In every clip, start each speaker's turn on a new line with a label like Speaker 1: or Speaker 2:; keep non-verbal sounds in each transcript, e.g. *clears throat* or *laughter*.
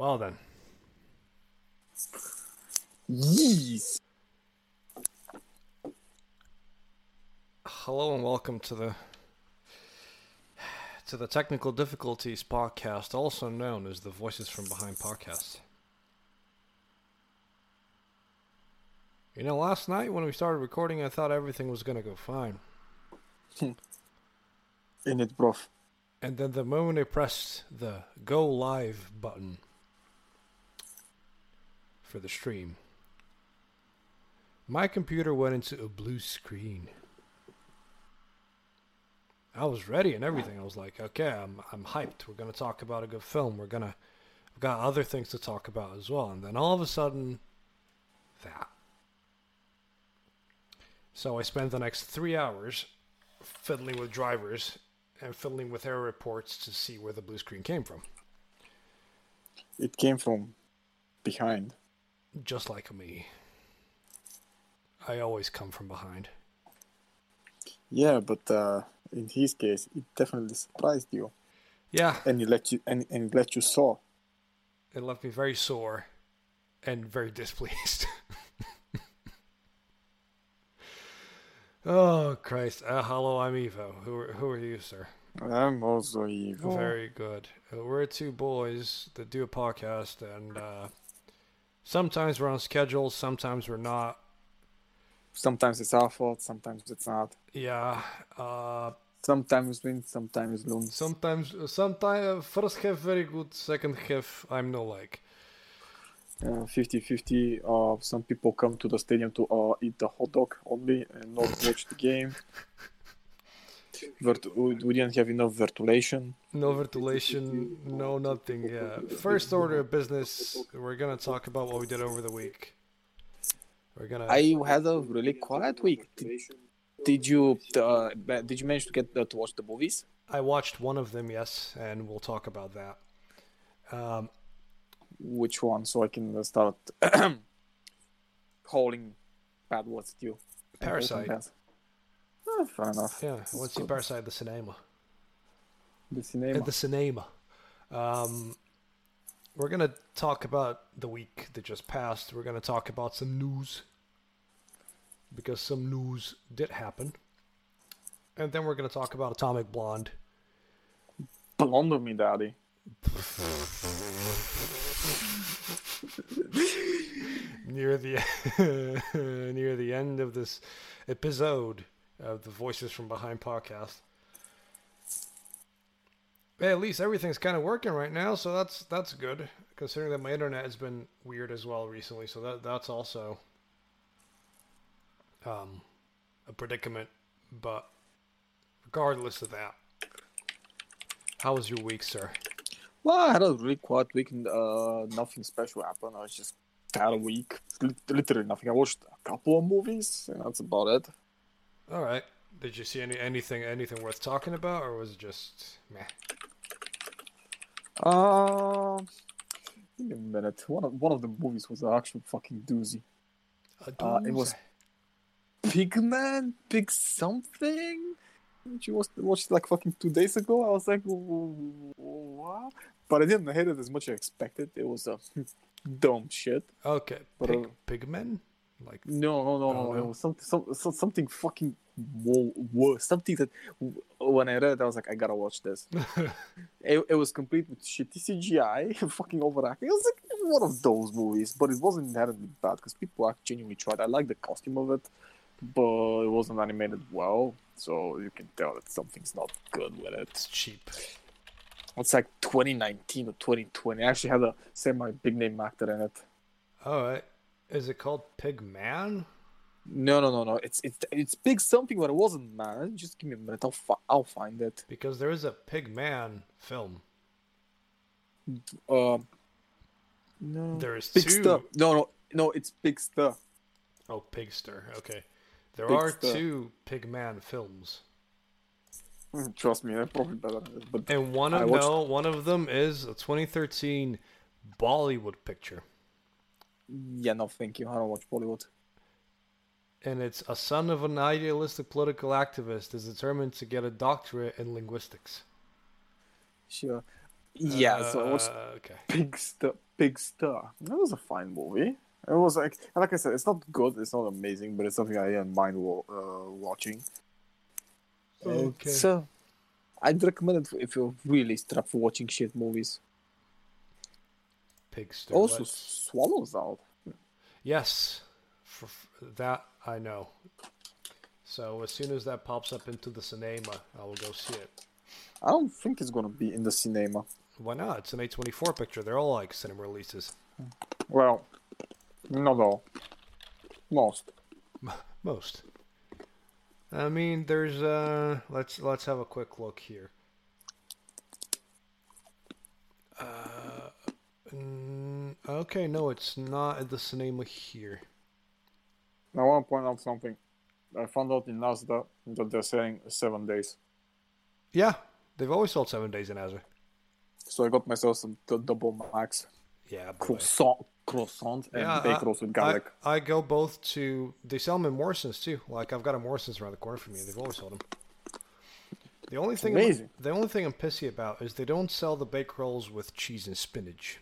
Speaker 1: Well then,
Speaker 2: Yes.
Speaker 1: hello and welcome to the to the Technical Difficulties podcast, also known as the Voices from Behind podcast. You know, last night when we started recording, I thought everything was gonna go fine, *laughs*
Speaker 2: In it, bro.
Speaker 1: and then the moment I pressed the go live button for the stream, my computer went into a blue screen. I was ready and everything. I was like, okay, I'm I'm hyped. We're gonna talk about a good film. We're gonna we've got other things to talk about as well. And then all of a sudden, that. So I spent the next three hours fiddling with drivers and fiddling with error reports to see where the blue screen came from.
Speaker 2: It came from behind.
Speaker 1: Just like me. I always come from behind.
Speaker 2: Yeah, but uh, in his case, it definitely surprised you,
Speaker 1: Yeah,
Speaker 2: and it let you and, and let you saw.
Speaker 1: it left me very sore and very displeased. *laughs* oh Christ! Uh, hello, I'm Evo. Who are, who are you, sir?
Speaker 2: I'm also evil.
Speaker 1: Very good. Uh, we're two boys that do a podcast, and uh, sometimes we're on schedule, sometimes we're not.
Speaker 2: Sometimes it's our fault. Sometimes it's not.
Speaker 1: Yeah. Uh,
Speaker 2: Sometimes win. Sometimes lose.
Speaker 1: sometimes, sometimes first half very good, second half I'm no like.
Speaker 2: Uh, 50-50. Uh, some people come to the stadium to uh, eat the hot dog only and not watch the game. *laughs* Vert- we we didn't have enough ventilation.
Speaker 1: No ventilation, no nothing. Yeah. First order of business. We're gonna talk about what we did over the week. We're gonna.
Speaker 2: I had a really quiet week. Did, did you uh, did you manage to get uh, to watch the movies?
Speaker 1: I watched one of them, yes, and we'll talk about that. Um,
Speaker 2: Which one? So I can uh, start *clears throat* calling bad words at you.
Speaker 1: Parasite.
Speaker 2: Open bad. Ah, fair enough.
Speaker 1: yeah, I want to see Parasite at the cinema.
Speaker 2: The cinema.
Speaker 1: At the cinema. Um, we're gonna talk about the week that just passed. We're gonna talk about some news because some news did happen, and then we're gonna talk about Atomic Blonde.
Speaker 2: Blonde of me, daddy. *laughs*
Speaker 1: near the *laughs* near the end of this episode of the Voices from Behind podcast. Hey, at least everything's kind of working right now, so that's that's good. Considering that my internet has been weird as well recently, so that that's also um, a predicament. But regardless of that, how was your week, sir?
Speaker 2: Well, I had a really quiet week and uh, nothing special happened. I was just had a week. Literally nothing. I watched a couple of movies, and that's about it.
Speaker 1: All right. Did you see any anything anything worth talking about, or was it just meh?
Speaker 2: Uh, give me a minute. One of, one of the movies was an actual fucking doozy.
Speaker 1: A
Speaker 2: Uh, it was. Pigman, Pig something. Which you watched, watched like fucking two days ago. I was like, what? But I didn't hate it as much as I expected. It was a *laughs* dumb shit.
Speaker 1: okay.
Speaker 2: but,
Speaker 1: Pig,
Speaker 2: uh,
Speaker 1: pigmen, like
Speaker 2: No, no, no, no.
Speaker 1: no?
Speaker 2: Some, some, some, something fucking wo- worse. Something that when I read, it, I was like, I gotta watch this. *laughs* it, it was complete with shitty CGI, *laughs* fucking overacting. It was like one of those movies, but it wasn't inherently bad because people actually genuinely tried. I like the costume of it, but it wasn't animated well, so you can tell that something's not good with it.
Speaker 1: it's cheap.
Speaker 2: It's like 2019 or 2020. I actually had a semi big name actor in it.
Speaker 1: All right. Is it called Pig Man?
Speaker 2: No, no, no, no. It's it's it's big something, but it wasn't man. Just give me a minute. I'll fi- I'll find it.
Speaker 1: Because there is a Pig Man film.
Speaker 2: Um, no.
Speaker 1: There is
Speaker 2: Big
Speaker 1: two.
Speaker 2: stuff. No, no, no. It's big stuff.
Speaker 1: Oh, Pigster. Okay. There
Speaker 2: Big
Speaker 1: are two Pigman films,
Speaker 2: Mm, *laughs* Trust me, they're probably better. But
Speaker 1: and one of
Speaker 2: watched-
Speaker 1: no, one of them is a 2013 Bollywood picture,
Speaker 2: yeah, no, thank you. I don't watch Bollywood.
Speaker 1: and it's a son of an idealistic political activist is determined to get a doctorate in linguistics.
Speaker 2: Sure. Yeah, so I watched
Speaker 1: Uh, okay.
Speaker 2: Big Star. Big Star. That was a fine movie. It was like, like I said, it's not good, it's not amazing, but it's something I didn't mind uh, watching.
Speaker 1: Okay.
Speaker 2: So, I'd recommend it if you're really strapped for watching shit movies.
Speaker 1: Pigster.
Speaker 2: Also,
Speaker 1: what?
Speaker 2: Swallows Out.
Speaker 1: Yes, for, for that I know. So as soon as that pops up into the cinema, I will go see it.
Speaker 2: I don't think it's gonna be in the cinema.
Speaker 1: Why not? It's an A24 picture. They're all like cinema releases.
Speaker 2: Well, not all. Most.
Speaker 1: Most. I mean, there's uh let's let's have a quick look here. Mm, okay, no, it's not at the cinema here.
Speaker 2: I want to point out something. I found out in Nasdaq that they're selling seven days.
Speaker 1: Yeah, they've always sold 7 days in Asda.
Speaker 2: So I got myself some double max
Speaker 1: Yeah,
Speaker 2: croissant, croissant and
Speaker 1: Yeah,
Speaker 2: baked
Speaker 1: I-
Speaker 2: rolls with garlic.
Speaker 1: I go both to. They sell them in Morrison's too. Like I've got a Morrison's around the corner from me. They've always sold them. The only thing, I'm, the only thing I'm pissy about is they don't sell the baked rolls with cheese and spinach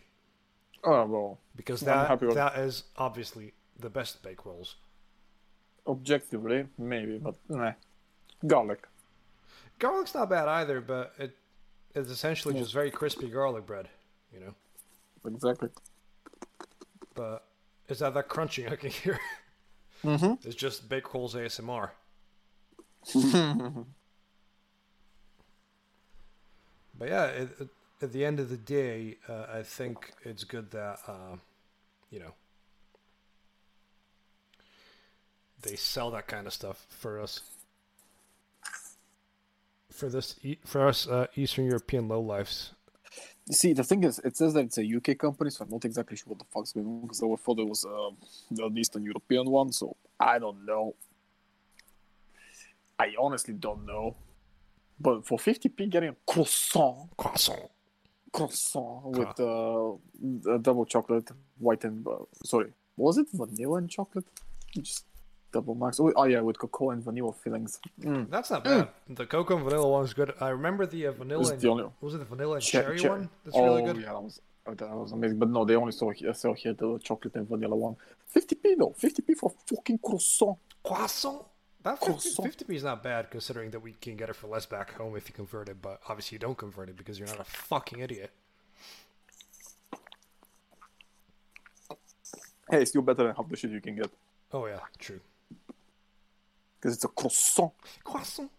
Speaker 2: Oh well,
Speaker 1: because that that is obviously the best baked rolls.
Speaker 2: objectively maybe, but nah. Garlic.
Speaker 1: Garlic's not bad either, but it it's essentially
Speaker 2: Yeah.
Speaker 1: just very crispy garlic bread, you know.
Speaker 2: Exactly.
Speaker 1: But is that that crunching I can hear?
Speaker 2: Mm-hmm.
Speaker 1: It's just baked rolls ASMR. *laughs* But yeah, it, it, at the end of the day, uh, I think it's good that uh, you know they sell that kind of stuff for us. For this, for us uh, Eastern European lowlifes.
Speaker 2: See, the thing is, it says that it's a UK company, so I'm not exactly sure what the fuck's going on because I thought it was uh, the Eastern European one, so I don't know. I honestly don't know. But for 50p, getting a croissant,
Speaker 1: Croissant.
Speaker 2: Croissant with uh, a double chocolate, white and uh, sorry, was it vanilla and chocolate? Just double max. Oh, oh yeah, with cocoa and vanilla fillings. Mm.
Speaker 1: That's not bad. The cocoa and vanilla one is good. I remember the uh, vanilla. And,
Speaker 2: the only
Speaker 1: was it the vanilla and
Speaker 2: Che-
Speaker 1: cherry
Speaker 2: che-
Speaker 1: one? That's
Speaker 2: oh,
Speaker 1: really good.
Speaker 2: yeah, that was oh, that was amazing. But no, they only saw here, sell here the chocolate and vanilla one. 50p though, 50p for fucking croissant.
Speaker 1: Croissant. That 50, 50p is not bad considering that we can get it for less back home if you convert it, but obviously you don't convert it because you're not a fucking idiot.
Speaker 2: Hey, it's still better than half the shit you can get
Speaker 1: Oh yeah, true.
Speaker 2: because it's a croissant.
Speaker 1: Croissant.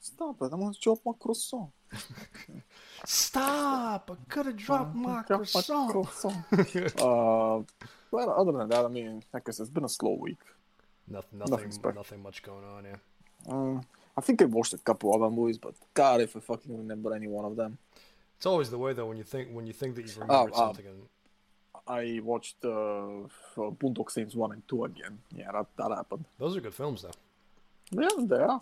Speaker 2: Stop it! I'm gonna drop my croissant. *laughs*
Speaker 1: Stop! I could have dropped my
Speaker 2: Drop my
Speaker 1: croissant.
Speaker 2: croissant. *laughs* uh, well, other than that, I mean, I said, it's been a slow week.
Speaker 1: Nothing,
Speaker 2: Nothing
Speaker 1: nothing, nothing much going on. Yeah.
Speaker 2: Uh, I think I watched a couple other movies, but God, if I fucking remember any one of them.
Speaker 1: It's always the way though when you think when you think that you've
Speaker 2: Oh,
Speaker 1: remembered
Speaker 2: um,
Speaker 1: something. And,
Speaker 2: I watched uh, uh, Boondock Saints 1 and 2 again. Yeah, that, that happened.
Speaker 1: those are good films though.
Speaker 2: Yeah, they are.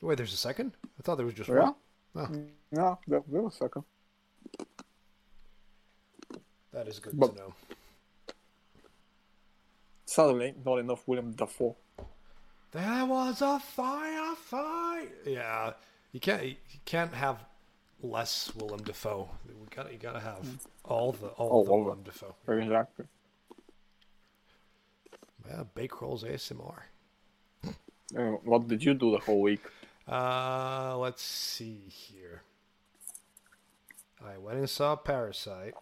Speaker 1: Wait, there's a second? I thought there was just
Speaker 2: Yeah.
Speaker 1: one. Oh,
Speaker 2: Yeah, there, there was a second.
Speaker 1: that is good
Speaker 2: But-
Speaker 1: to know.
Speaker 2: Sadly, not enough Willem Dafoe.
Speaker 1: There was a firefight. Yeah, you can't you can't have less Willem Dafoe. We got you got to have all the all
Speaker 2: All
Speaker 1: the
Speaker 2: over.
Speaker 1: Willem Dafoe.
Speaker 2: Exactly.
Speaker 1: Yeah, bake rolls ASMR.
Speaker 2: Uh, what did you do the whole week?
Speaker 1: Uh, let's see here. I went and saw Parasite.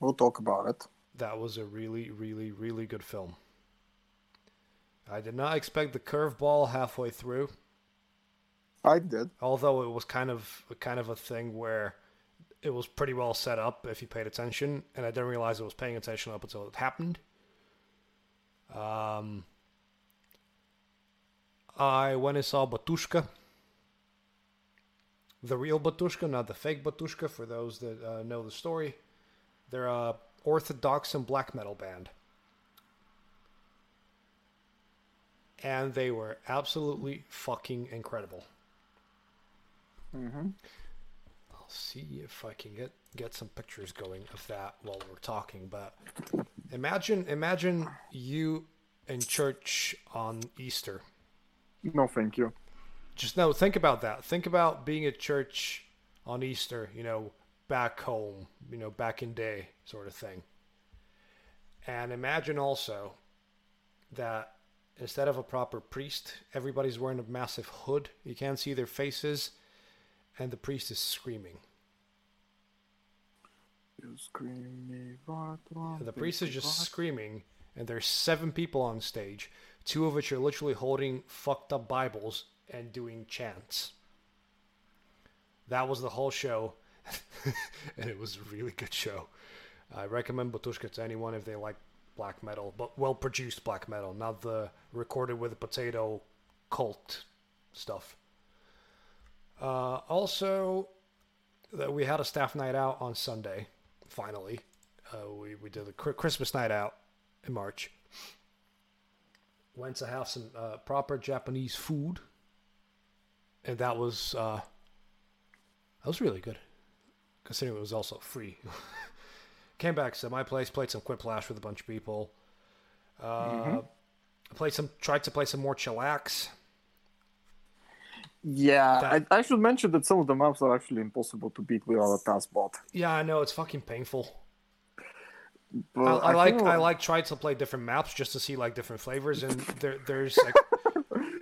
Speaker 2: We'll talk about it.
Speaker 1: That was a really, really, really good film. I did not expect the curveball halfway through.
Speaker 2: I did.
Speaker 1: although it was kind of kind of a thing where it was pretty well set up if you paid attention, and I didn't realize I was paying attention up until it happened. Um, I went and saw Batushka, the real Batushka, not the fake Batushka. For those that uh, know the story, they're a orthodox and black metal band, and they were absolutely fucking incredible.
Speaker 2: Mm-hmm.
Speaker 1: I'll see if I can get get some pictures going of that while we're talking. But imagine imagine you in church on Easter.
Speaker 2: No, thank you.
Speaker 1: Just no, think about that. Think about being at church on Easter, you know, back home, you know, back in day sort of thing. And imagine also that instead of a proper priest, everybody's wearing a massive hood. You can't see their faces, and the priest is screaming.
Speaker 2: You scream me right round
Speaker 1: The priest is just screaming, and there's seven people on stage, two of which are literally holding fucked up Bibles and doing chants. That was the whole show, *laughs* and it was a really good show. I recommend Batushka to anyone if they like black metal, but well produced black metal, not the recorded with a potato cult stuff. Uh, also, that we had a staff night out on Sunday. Finally, uh, we we did a Christmas night out in March. Went to have some uh, proper Japanese food, and that was uh, that was really good, considering it was also free. *laughs* Came back to my place, played some Quiplash with a bunch of people. Uh, Played some, tried to play some more chillax.
Speaker 2: Yeah,
Speaker 1: That-
Speaker 2: I, I should mention that some of the maps are actually impossible to beat without a taskbot.
Speaker 1: Yeah, I know it's fucking painful.
Speaker 2: But
Speaker 1: I, I like I like trying to play different maps just to see like different flavors and *laughs* there there's like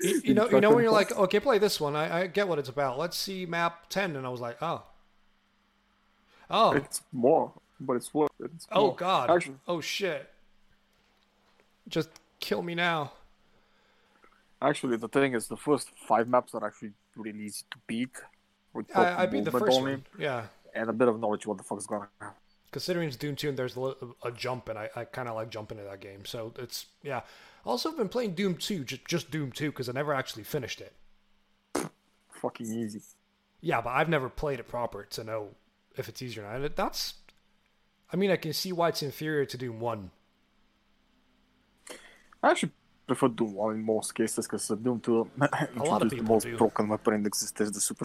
Speaker 1: you, you know you know when you're like okay play this one I, I get what it's about let's see map 10 and I was like oh oh
Speaker 2: It's more, but it's worth it. It's
Speaker 1: oh
Speaker 2: more.
Speaker 1: god
Speaker 2: Actually,
Speaker 1: oh shit just kill me now
Speaker 2: actually, the thing is, the first five maps are actually really easy to beat. With
Speaker 1: I, I beat the first
Speaker 2: only,
Speaker 1: one yeah
Speaker 2: and a bit of knowledge what the fuck's gonna happen.
Speaker 1: considering it's Doom 2 and there's a, a jump and I, I kind of like jumping into that game so it's yeah also I've been playing Doom 2 just, just Doom 2 because I never actually finished it
Speaker 2: Fucking easy.
Speaker 1: Yeah, but I've never played it proper to know if it's easier or not. And That's, I mean, I can see why it's inferior to Doom One.
Speaker 2: I actually prefer Doom 1 in most cases because Doom 2 *laughs*
Speaker 1: lot of
Speaker 2: introduced the most
Speaker 1: do.
Speaker 2: broken weapon in existence, the super.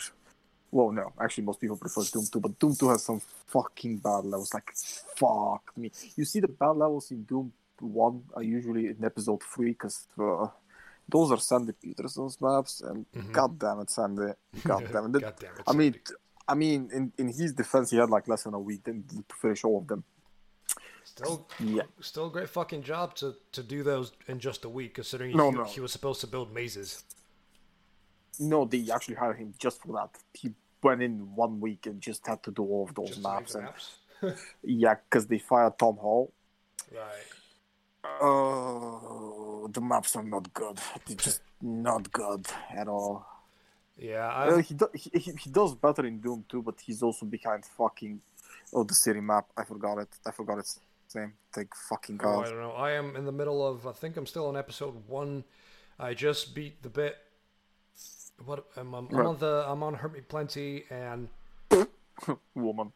Speaker 2: Well, no, actually, most people prefer Doom 2, but Doom 2 has some fucking bad levels. Like, fuck me. You see, the bad levels in Doom 1 are usually in episode 3 because uh, those are Sandy Petersen's maps, and god damn it, Sandy. *laughs* God damn it.
Speaker 1: Mm-hmm. God damn it,
Speaker 2: I mean. I mean, in, in his defense, he had like less than a week to finish all of them.
Speaker 1: Still,
Speaker 2: Yeah.
Speaker 1: still a great fucking job to to do those in just a week, considering
Speaker 2: No,
Speaker 1: he,
Speaker 2: no.
Speaker 1: he was supposed to build mazes.
Speaker 2: No, they actually hired him just for that. He went in one week and just had to do all of those
Speaker 1: Just
Speaker 2: maps. And
Speaker 1: maps. *laughs* *laughs*
Speaker 2: yeah, because they fired Tom Hall.
Speaker 1: right.
Speaker 2: Oh, the maps are not good. They're just not good at all.
Speaker 1: Yeah,
Speaker 2: Uh, he, do, he, he does better in Doom too, but he's also behind fucking oh the city map. I forgot it. I forgot its name. Thank fucking
Speaker 1: oh, I don't know. I am in the middle of. I think I'm still on episode one. I just beat the bit. What I'm, I'm, I'm
Speaker 2: Right.
Speaker 1: on the. I'm on Hurt Me Plenty and *laughs*
Speaker 2: Woman.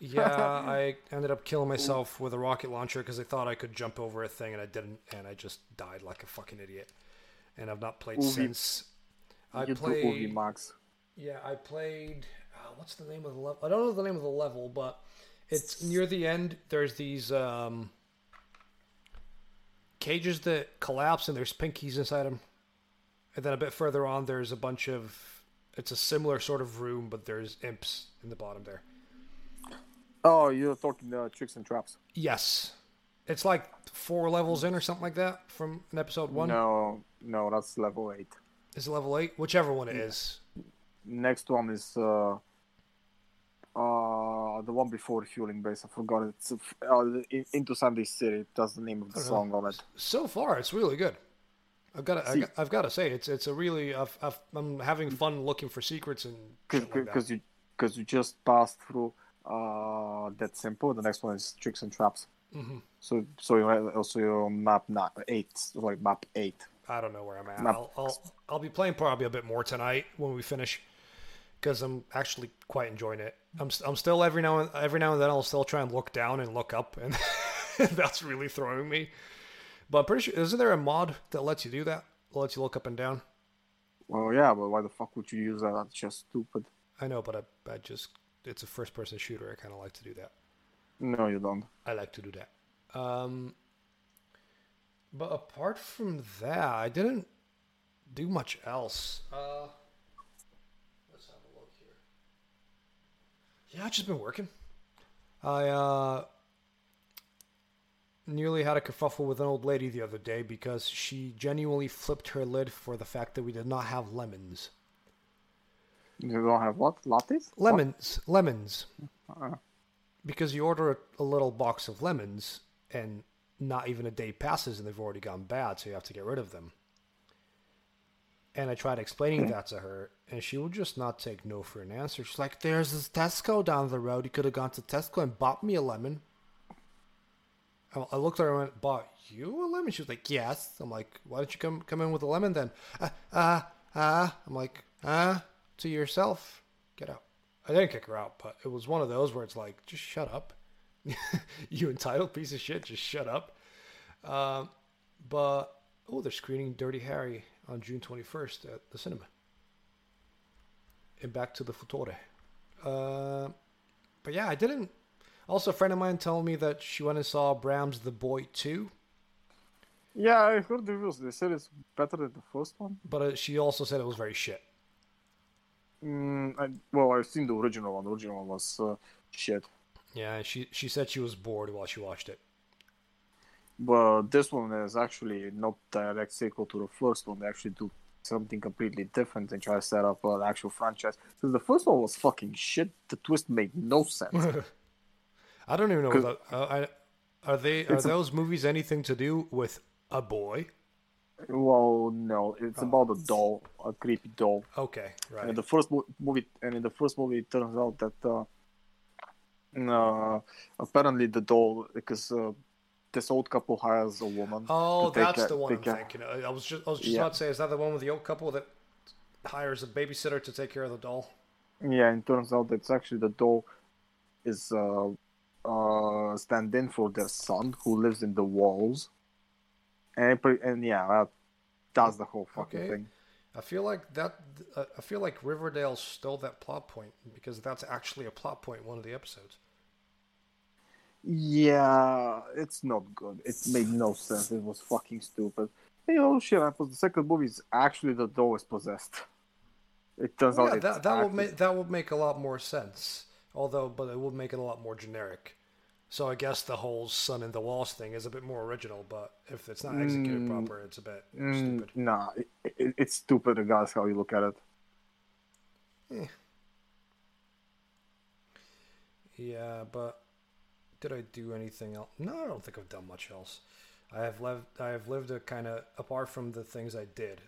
Speaker 1: Yeah, *laughs* I ended up killing myself with a rocket launcher because I thought I could jump over a thing and I didn't, and I just died like a fucking idiot. And I've not played
Speaker 2: Uvi.
Speaker 1: since. I played. Yeah, I played. Uh, what's the name of the level? I don't know the name of the level, but it's near the end. There's these um, cages that collapse, and there's pinkies inside them. And then a bit further on, there's a bunch of. It's a similar sort of room, but there's imps in the bottom there.
Speaker 2: Oh, you're talking uh, tricks and traps.
Speaker 1: Yes. It's like four levels in or something like that from an episode one.
Speaker 2: No, no, that's level eight.
Speaker 1: Is it level eight? Whichever one it is.
Speaker 2: Next one is uh, uh, the one before Fueling Base. I forgot it. It's, uh, Into Sandy City. That's the name of the
Speaker 1: I
Speaker 2: song on it.
Speaker 1: So far, it's really good. I've got to. I've got to say, it's it's a really. I've, I've, I'm having fun looking for secrets and shit like.
Speaker 2: Because you because you just passed through uh, that simple. The next one is tricks and traps.
Speaker 1: Mhm.
Speaker 2: So so you also your map nine, eight, like map eight.
Speaker 1: I don't know where I'm at. I'll, I'll I'll be playing probably a bit more tonight when we finish, because I'm actually quite enjoying it. I'm I'm still every now and every now and then I'll still try and look down and look up, and *laughs* that's really throwing me. But I'm pretty sure isn't there a mod that lets you do that? That lets you look up and down.
Speaker 2: Well, yeah, but why the fuck would you use that? That's just stupid.
Speaker 1: I know, but I, I just it's a first person shooter. I kind of like to do that.
Speaker 2: No, you don't.
Speaker 1: I like to do that. Um, but apart from that, I didn't do much else. Uh, let's have a look here. Yeah, I've just been working. I uh, nearly had a kerfuffle with an old lady the other day because she genuinely flipped her lid for the fact that we did not have lemons.
Speaker 2: You don't have what? Lattes?
Speaker 1: Lemons, lemons.
Speaker 2: Uh,
Speaker 1: Because you order a, a little box of lemons and not even a day passes and they've already gone bad, so you have to get rid of them. And I tried explaining that to her, and she would just not take no for an answer. She's like, "There's this Tesco down the road. You could have gone to Tesco and bought me a lemon." I- looked at her and went, "Bought you a lemon?" She was like, "Yes." I'm like, "Why don't you come come in with a lemon then?" Ah, ah. I'm like, "Ah, to yourself. Get out." I didn't kick her out, but it was one of those where it's like, just shut up. *laughs* you entitled piece of shit, just shut up. Um, but oh, they're screening Dirty Harry on June 21st at the cinema. And back to the Futore. Uh, but yeah, I didn't. Also, a friend of mine told me that she went and saw Brahms The Boy 2,
Speaker 2: yeah, I heard the reviews. They said it's better than the first one.
Speaker 1: but uh, she also said it was very shit.
Speaker 2: Mm, I, well, I've seen the original one. The original one was uh, shit.
Speaker 1: Yeah, she she said she was bored while she watched it.
Speaker 2: Well, this one is actually not direct sequel to the first one. They actually do something completely different and try to set up an actual franchise. Because the first one was fucking shit. The twist made no sense. *laughs*
Speaker 1: I don't even know. That, uh, I, are they are
Speaker 2: It's a-
Speaker 1: those movies anything to do with a boy?
Speaker 2: well, no, it's
Speaker 1: Oh.
Speaker 2: about a doll, a creepy doll.
Speaker 1: Okay,
Speaker 2: And
Speaker 1: right.
Speaker 2: in the first mo- movie, and in the first movie, it turns out that uh, uh, apparently the doll, because uh, this old couple hires a woman.
Speaker 1: Oh, that's
Speaker 2: care-
Speaker 1: the one I'm
Speaker 2: care-
Speaker 1: thinking. I was just I was just
Speaker 2: Yeah.
Speaker 1: about to say, is that the one with the old couple that hires a babysitter to take care of the doll?
Speaker 2: Yeah, and it turns out that it's actually the doll is uh, uh, stand in for their son who lives in the walls. And, and yeah, that, that's the whole fucking
Speaker 1: Okay.
Speaker 2: thing.
Speaker 1: I feel like that. Uh, I feel like Riverdale stole that plot point because that's actually a plot point in one of the episodes.
Speaker 2: Yeah, it's not good. It made no sense. It was fucking stupid. Hey, oh shit! I was the second movie is actually the doll is possessed. It turns
Speaker 1: Well,
Speaker 2: out
Speaker 1: yeah, that that would make that would make a lot more sense. Although, but it would make it a lot more generic. So I guess the whole sun in the walls thing is a bit more original. But if it's not executed
Speaker 2: Mm,
Speaker 1: proper, it's a bit
Speaker 2: Mm,
Speaker 1: stupid.
Speaker 2: Nah, it, it, it's stupid regardless how you look at it.
Speaker 1: Yeah, but did I do anything else? No, I don't think I've done much else. I have lived. I have lived a kind of apart from the things I did.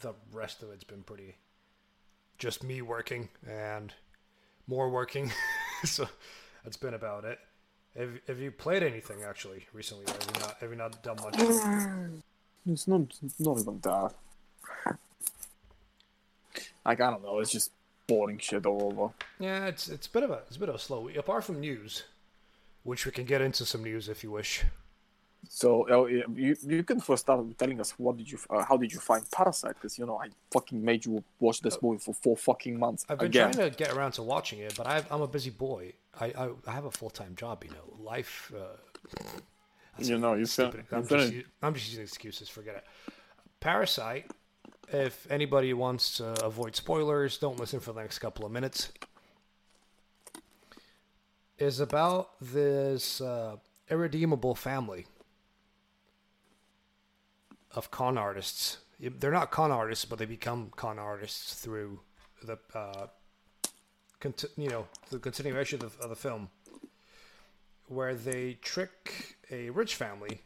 Speaker 1: The rest of it's been pretty. Just me working and more working, *laughs* so that's been about it. Have Have you played anything actually recently? Have you not? Have you not done much? *clears throat*
Speaker 2: It's not not even that. Like I don't know, it's just boring shit all over.
Speaker 1: Yeah, it's it's a bit of a it's a bit of a slow week. Apart from news, which we can get into some news if you wish.
Speaker 2: So uh, you you can first start telling us what did you uh, how did you find Parasite? Because you know I fucking made you watch this movie for four fucking months
Speaker 1: I've been
Speaker 2: again.
Speaker 1: trying to get around to watching it, but I've, I'm a busy boy. I, I, I have a full time job, you know. Life. Uh,
Speaker 2: You know you
Speaker 1: stupid. I'm
Speaker 2: you
Speaker 1: just,
Speaker 2: fin-
Speaker 1: u- I'm just using excuses. Forget it. Parasite. If anybody wants to avoid spoilers, don't listen for the next couple of minutes. Is about this uh, irredeemable family of con artists. They're not con artists, but they become con artists through the uh, conti- you know the continuation of, of the film, where they trick a rich family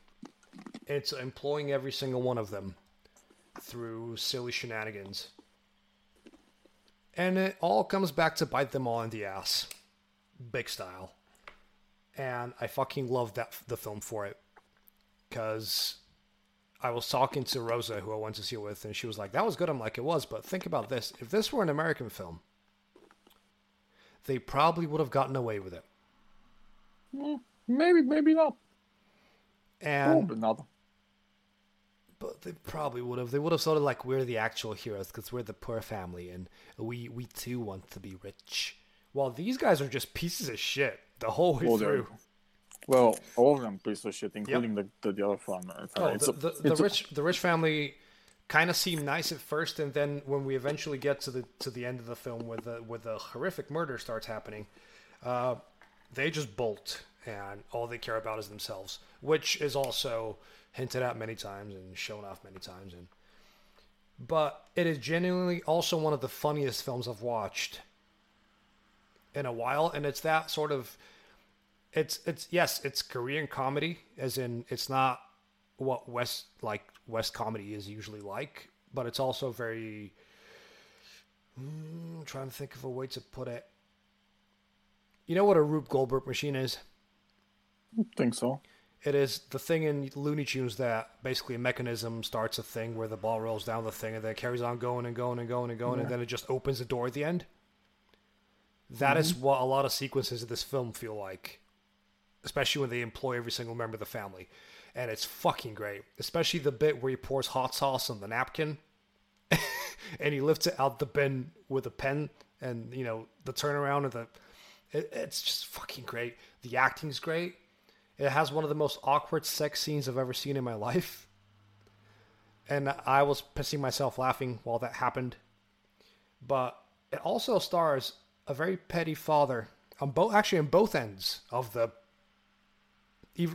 Speaker 1: into employing every single one of them through silly shenanigans, and it all comes back to bite them all in the ass, big style. And I fucking love that the film for it, because I was talking to Rosa, who I went to see it with, and she was like, "That was good." I'm like, "It was," but think about this: if this were an American film, they probably would have gotten away with it.
Speaker 2: maybe maybe not.
Speaker 1: And
Speaker 2: Probably not.
Speaker 1: but they probably would have. They would have sort of like we're the actual heroes because we're the poor family, and we we too want to be rich. While these guys are just pieces of shit the whole way
Speaker 2: Well,
Speaker 1: through.
Speaker 2: Well, all of them pieces of shit, including the, the the other family.
Speaker 1: Oh, the,
Speaker 2: a,
Speaker 1: the, the
Speaker 2: it's a-
Speaker 1: rich the rich family kind of seem nice at first, and then when we eventually get to the to the end of the film, where the where the horrific murder starts happening, uh, they just bolt, and all they care about is themselves, which is also hinted at many times and shown off many times, and but it is genuinely also one of the funniest films I've watched in a while, and it's that sort of it's it's yes, it's Korean comedy, as in it's not what West like West comedy is usually like, but it's also very. Mm, trying to think of a way to put it. You know what a Rube Goldberg machine is?
Speaker 2: I think so.
Speaker 1: It is the thing in Looney Tunes that basically a mechanism starts a thing where the ball rolls down the thing and then it carries on going and going and going and going
Speaker 2: Yeah.
Speaker 1: and then it just opens the door at the end. That is mm-hmm. what a lot of sequences of this film feel like, especially when they employ every single member of the family, and it's fucking great. Especially the bit where he pours hot sauce on the napkin, *laughs* and he lifts it out the bin with a pen, and you know the turnaround of the, it, it's just fucking great. The acting's great. It has one of the most awkward sex scenes I've ever seen in my *laughs* life, and I was pissing myself laughing while that happened. But it also stars a very petty father on both, actually, on both ends of the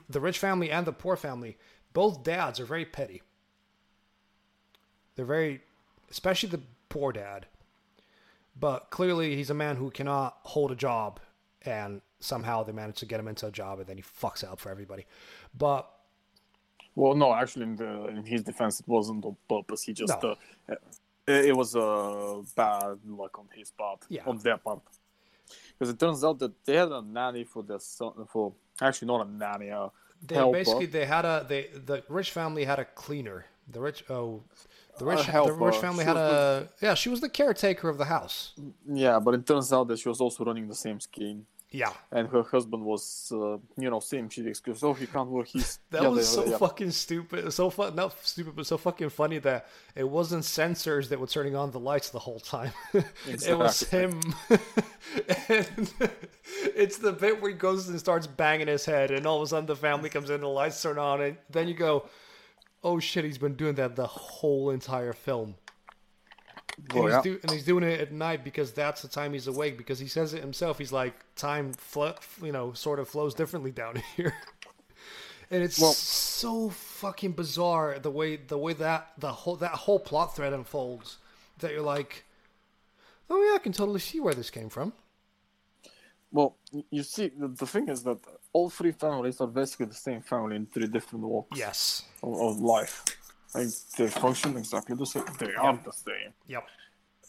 Speaker 1: the rich family and the poor family. Both dads are very petty. They're very, especially the poor dad. But clearly, he's a man who cannot hold a job, and somehow they manage to get him into a job, and then he fucks it up for everybody. But
Speaker 2: Well, no, actually, in the in his defense, it wasn't on purpose. He just
Speaker 1: No.
Speaker 2: uh, it, it was a bad luck on his part,
Speaker 1: Yeah.
Speaker 2: on their part. Because it turns out that they had a nanny for their son. For actually, not a nanny. Uh,
Speaker 1: they
Speaker 2: helper.
Speaker 1: basically they had a they the rich family had a cleaner. The rich oh, the rich the rich family
Speaker 2: She
Speaker 1: had a yeah. She was the caretaker of the house.
Speaker 2: Yeah, but it turns out that she was also running the same scheme.
Speaker 1: Yeah,
Speaker 2: And her husband was, uh, you know, same shit excuse. Oh, he can't work. He's
Speaker 1: that
Speaker 2: yeah,
Speaker 1: was so
Speaker 2: yeah.
Speaker 1: fucking stupid. So fun, not stupid, but so fucking funny that it wasn't sensors that were turning on the lights the whole time. *laughs* it was him. *laughs* and it's the bit where he goes and starts banging his head, and all of a sudden the family comes in, the lights turn on, and then you go, "Oh shit, he's been doing that the whole entire film." And, he's
Speaker 2: yeah.
Speaker 1: do, and he's doing it at night because that's the time he's awake. Because he says it himself. He's like, time, fl- you know, sort of flows differently down *laughs* here. and it's
Speaker 2: Well-
Speaker 1: so fucking bizarre the way the way that the whole that whole plot thread unfolds. That you're like, oh yeah, I can totally see where this came from.
Speaker 2: Well, you see, the, the thing is that all three families are basically the same family in three different walks
Speaker 1: Yes.
Speaker 2: of, of life. Like they function exactly the same. They are the same.
Speaker 1: Yep.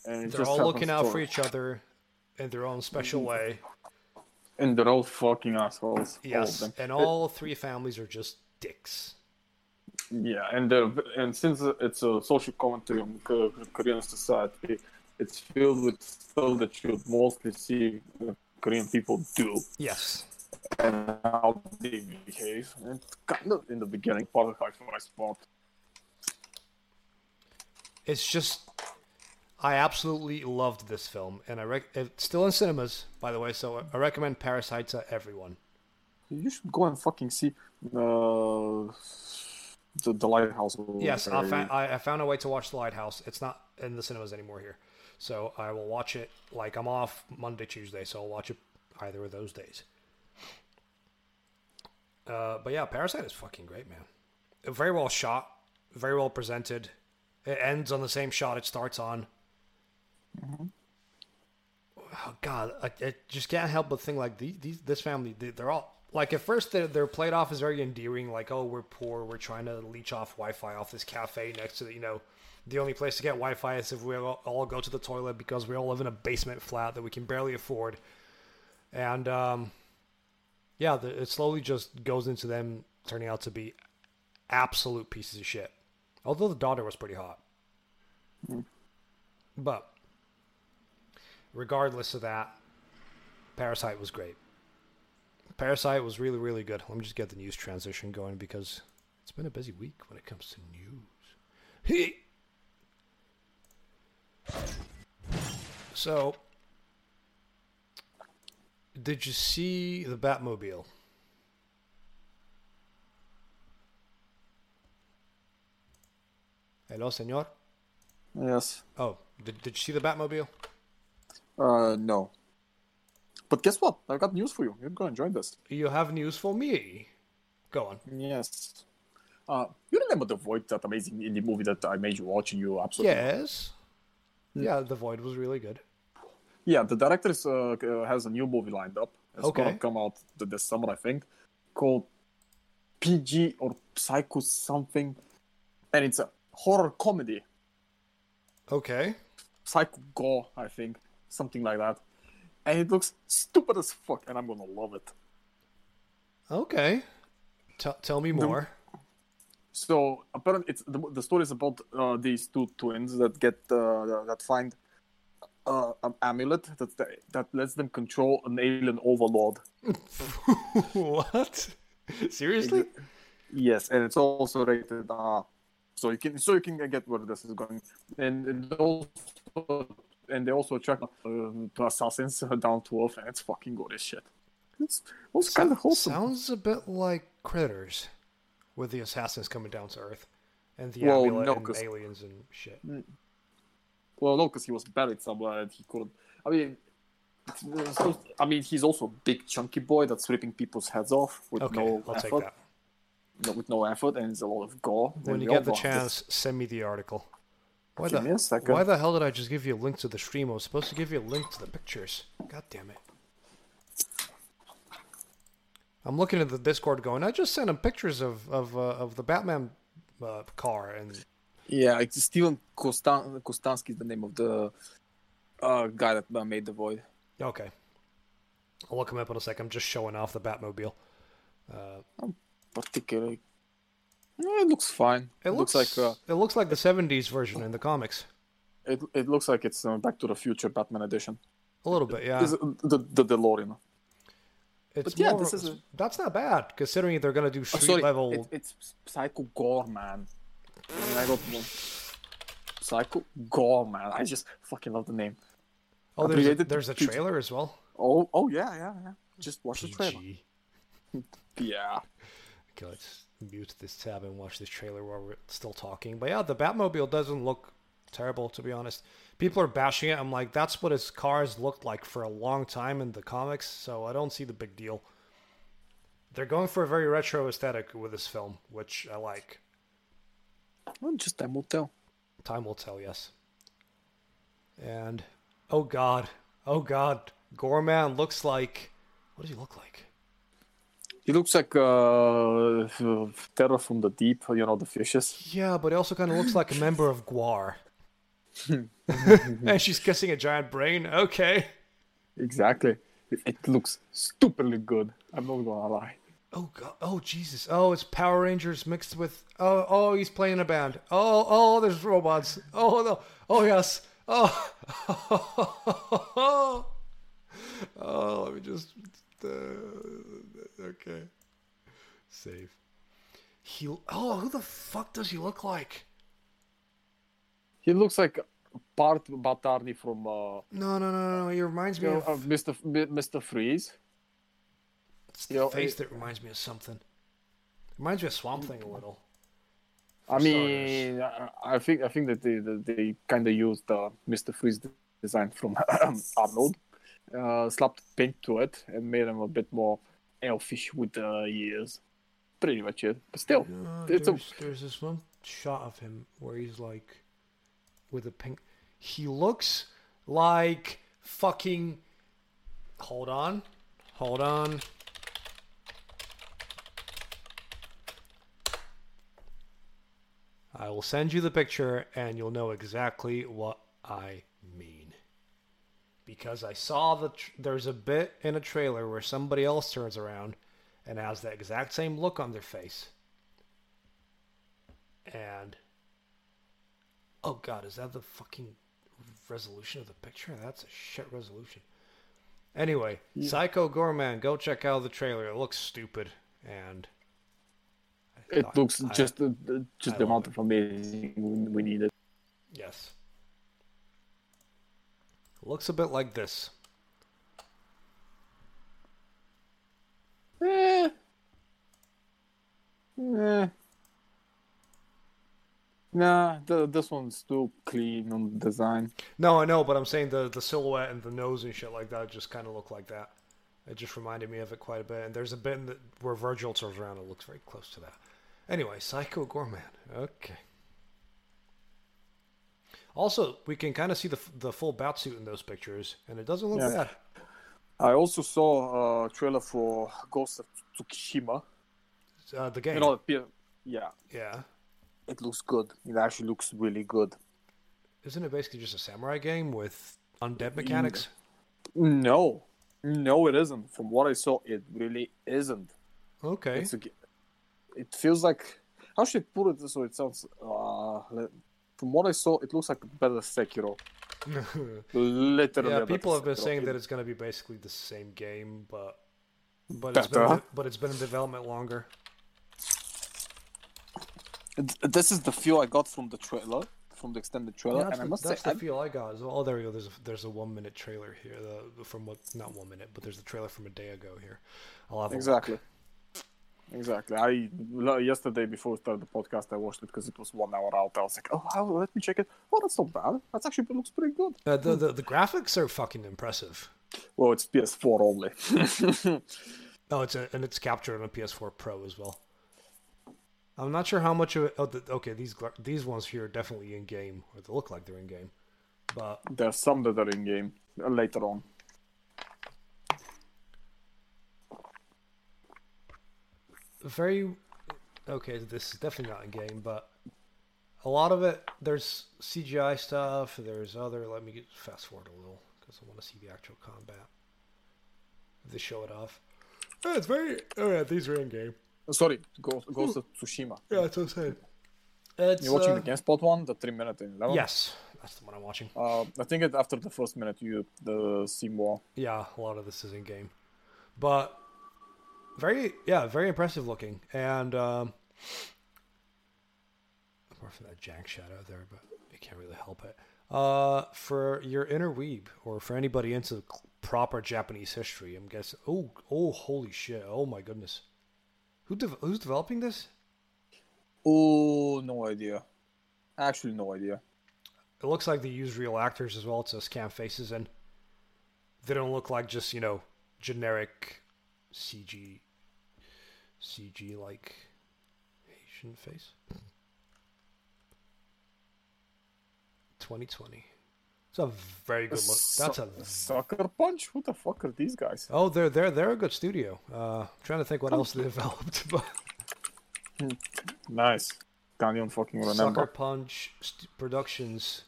Speaker 2: And
Speaker 1: They're
Speaker 2: just
Speaker 1: all looking out for each other in their own special way.
Speaker 2: And they're all fucking assholes. all
Speaker 1: Yes.
Speaker 2: of them.
Speaker 1: And all three families are just dicks.
Speaker 2: Yeah, and they're, and since it's a social commentary on Korean society, it's filled with stuff that you would mostly see uh, Korean people do
Speaker 1: Yes.
Speaker 2: and how they behave. And kind of in the beginning part of my spot.
Speaker 1: It's just I absolutely loved this film, and I rec- it's still in cinemas, by the way. So I recommend Parasite to everyone.
Speaker 2: You should go and fucking see uh, the, the lighthouse.
Speaker 1: Yes, I,
Speaker 2: there.
Speaker 1: fa- I, I found a way to watch The Lighthouse. It's not in the cinemas anymore here, so I will watch it. Like I'm off Monday, Tuesday, so I'll watch it either of those days. Uh, but yeah, Parasite is fucking great, man. Very well shot, very well presented. It ends on the same shot it starts on. Oh God, I, I just can't help but think like these, these this family, they, they're all like at first they're, they're played off as very endearing, like oh we're poor, we're trying to leech off Wi-Fi off this cafe next to the, you know the only place to get Wi-Fi is if we all, all go to the toilet because we all live in a basement flat that we can barely afford, and um, yeah, the, it slowly just goes into them turning out to be absolute pieces of shit. Although the daughter was pretty hot, hmm. but regardless of that, Parasite was great. Parasite was really, really good. Let me just get the news transition going because it's been a busy week when it comes to news. so, did you see the Batmobile? Hello, senor.
Speaker 2: Yes.
Speaker 1: Oh, did, did you see the Batmobile?
Speaker 2: Uh, no. But guess what? I've got news for you. You're gonna enjoy this.
Speaker 1: You have news for me. Go on.
Speaker 2: Yes. Uh, you remember the Void, that amazing indie movie that I made you watch, and you absolutely
Speaker 1: Yes. Yeah, The Void was really good.
Speaker 2: Yeah, the director is, uh, uh, has a new movie lined up. It's
Speaker 1: Okay.
Speaker 2: gonna come out this summer, I think, called PG or Psycho something, and it's a horror comedy,
Speaker 1: Okay.
Speaker 2: Psycho Gore, I think, something like that. And it looks stupid as fuck, and I'm gonna love it.
Speaker 1: Okay. T- tell me more.
Speaker 2: So apparently, it's the, the story is about uh, these two twins that get uh, that find uh, an amulet that that lets them control an alien overlord. *laughs*
Speaker 1: what? Seriously?
Speaker 2: Yes, and it's also rated R. So you can so you can get where this is going, and also and they also track uh, assassins *laughs* down to earth, and it's fucking good as shit. It's, it's kind of wholesome.
Speaker 1: Sounds a bit like Critters, with the assassins coming down to Earth, and the
Speaker 2: Well, no,
Speaker 1: and aliens and shit.
Speaker 2: Well, no, because he was buried somewhere and he couldn't. I mean, I mean, he's also a big chunky boy that's ripping people's heads off with
Speaker 1: Okay,
Speaker 2: no
Speaker 1: I'll take
Speaker 2: effort. With no effort, and it's a lot of gore.
Speaker 1: When you get the
Speaker 2: want this.
Speaker 1: chance, send me the article. Why
Speaker 2: Give
Speaker 1: the,
Speaker 2: me a second.
Speaker 1: why the hell did I just give you a link to the stream? I was supposed to give you a link to the pictures. God damn it. I'm looking at the Discord going, I just sent him pictures of, of, uh, of the Batman uh, car, and
Speaker 2: Yeah, it's Steven Kostan- Kostanski is the name of the uh, guy that made the void.
Speaker 1: okay. I'll look him up in a sec. I'm just showing off the Batmobile. Uh,
Speaker 2: Particularly, Yeah, it looks fine.
Speaker 1: it looks,
Speaker 2: like uh,
Speaker 1: it looks like the 70s version in the comics.
Speaker 2: it, it looks like it's uh, Back to the Future Batman edition.
Speaker 1: A little bit, yeah.
Speaker 2: Is it the the DeLorean?
Speaker 1: It's
Speaker 2: but yeah,
Speaker 1: more,
Speaker 2: this is a-
Speaker 1: that's not bad considering they're gonna do
Speaker 2: Oh,
Speaker 1: street
Speaker 2: sorry,
Speaker 1: level.
Speaker 2: it, it's Psycho Goreman. I, mean, I got one. Psycho Goreman. I just fucking love the name.
Speaker 1: oh, there's a, there's a trailer as well.
Speaker 2: Oh, oh yeah, yeah, yeah. Just watch the trailer. *laughs* Yeah.
Speaker 1: Okay, let's mute this tab and watch this trailer while we're still talking. But yeah, the Batmobile doesn't look terrible to be honest. People are bashing it. I'm like, that's what his cars looked like for a long time in the comics, so I don't see the big deal. They're going for a very retro aesthetic with this film, which I like.
Speaker 2: Well, just time will tell.
Speaker 1: Time will tell, yes. And oh god, oh god, Goreman looks like. What does he look like?
Speaker 2: He looks like uh, Terror from the Deep, you know, the fishes.
Speaker 1: Yeah, but he also kind of looks like a member of Gwar. *laughs* and she's kissing a giant brain. Okay.
Speaker 2: Exactly. It, it looks stupidly good. I'm not gonna lie.
Speaker 1: Oh god. Oh Jesus. Oh, it's Power Rangers mixed with. Oh, oh, he's playing a band. Oh, oh, there's robots. Oh no. Oh yes. Oh. *laughs* oh, let me just. Okay. Save. He. Oh, who the fuck does he look like?
Speaker 2: He looks like part Batarni from uh,
Speaker 1: No, no, no, no. He reminds me
Speaker 2: you know,
Speaker 1: of
Speaker 2: Mr. F- Mr. Freeze.
Speaker 1: It's the
Speaker 2: You know,
Speaker 1: face
Speaker 2: it-
Speaker 1: that reminds me of something. Reminds me of Swamp Thing a little.
Speaker 2: I mean, I, I think I think that they that they kind of used uh, Mr. Freeze design from *coughs* Arnold, uh, slapped paint to it, and made him a bit more elfish with the ears. Pretty much it, but still, it's a
Speaker 1: there's, there's this one shot of him where he's like with a pink. He looks like fucking. Hold on, hold on. I will send you the picture, and you'll know exactly what I mean. Because I saw the tr- there's a bit in a trailer where somebody else turns around and has the exact same look on their face. And oh god, is that the fucking resolution of the picture? That's a shit resolution. Anyway, Psycho Goreman, go check out the trailer. It looks stupid, and
Speaker 2: it looks
Speaker 1: I-
Speaker 2: just uh, just
Speaker 1: I
Speaker 2: the amount of amazing we we needed.
Speaker 1: yes. Looks a bit like this.
Speaker 2: Eh. Eh. Nah, the, this one's too clean on the design.
Speaker 1: No, I know, but I'm saying the the silhouette and the nose and shit like that just kind of look like that. It just reminded me of it quite a bit. And there's a bit in the, where Virgil turns around, it looks very close to that. Anyway, Psycho Goreman. Okay. Also, we can kind of see the the full batsuit in those pictures, and it doesn't look
Speaker 2: Yeah.
Speaker 1: bad.
Speaker 2: I also saw a trailer for Ghost of Tsushima.
Speaker 1: Uh, the game.
Speaker 2: You know, yeah,
Speaker 1: yeah.
Speaker 2: it looks good. It actually looks really good.
Speaker 1: Isn't it basically just a samurai game with undead mechanics?
Speaker 2: No, no, it isn't. From what I saw, it really isn't.
Speaker 1: Okay.
Speaker 2: It's a, it feels like how should I put it so it sounds. Uh, from what I saw, it looks like a better Sekiro. *laughs* Literally,
Speaker 1: yeah, people have been
Speaker 2: Sekiro.
Speaker 1: saying that it's going to be basically the same game, but but it's been but it's been in development longer.
Speaker 2: This is the feel I got from the trailer, from the extended trailer,
Speaker 1: Yeah, that's
Speaker 2: and I
Speaker 1: the,
Speaker 2: must
Speaker 1: that's
Speaker 2: say,
Speaker 1: the feel I got. as well. Oh, there we go. There's a, there's a one minute trailer here. The, from what not one minute, but there's a trailer from a day ago here. I'll have
Speaker 2: I,
Speaker 1: a
Speaker 2: exactly, exactly. I yesterday before we started the podcast, I watched it because it was one hour out. I was like, oh, how, let me check it. Oh, that's not bad. That's actually looks pretty good.
Speaker 1: Uh, the, the the graphics are fucking impressive.
Speaker 2: Well, it's PS4 only. *laughs*
Speaker 1: Oh, it's a, and it's captured on a PS4 Pro as well. I'm not sure how much of it. Oh, the, okay, these these ones here are definitely in game, or they look like they're in game. But
Speaker 2: There's some that are in game uh, later on.
Speaker 1: Very okay. This is definitely not in game, but a lot of it there's CGI stuff. There's other. Let me get, fast forward a little because I want to see the actual combat. If they show it off. Yeah, it's very. Oh yeah, these are in game.
Speaker 2: Uh, Sorry, Ghost, Ghost of Tsushima.
Speaker 1: Yeah, that's what I'm saying. It's,
Speaker 2: You're watching
Speaker 1: uh,
Speaker 2: the GameSpot one, the three minute in eleven.
Speaker 1: Yes, that's the one I'm watching.
Speaker 2: Uh, I think it, after the first minute, you the see more.
Speaker 1: Yeah, a lot of this is in game, but very yeah, very impressive looking. And um, apart from that jank shadow there, but you can't really help it. Uh, for your inner weeb or for anybody into proper Japanese history, I'm guessing. Oh, oh, holy shit! Oh my goodness, who dev- who's developing this?
Speaker 2: Oh, no idea. Actually, no idea.
Speaker 1: It looks like they use real actors as well to scam faces and They don't look like just, you know, generic CG CG like Asian face. 2020. It's a very good look. That's a
Speaker 2: Sucker Punch. Who the fuck are these guys?
Speaker 1: Oh, they're they're they're a good studio. Uh I'm trying to think what else they *laughs* developed, but *laughs*
Speaker 2: Nice. Can't even fucking
Speaker 1: Sucker
Speaker 2: remember.
Speaker 1: Punch st- Productions.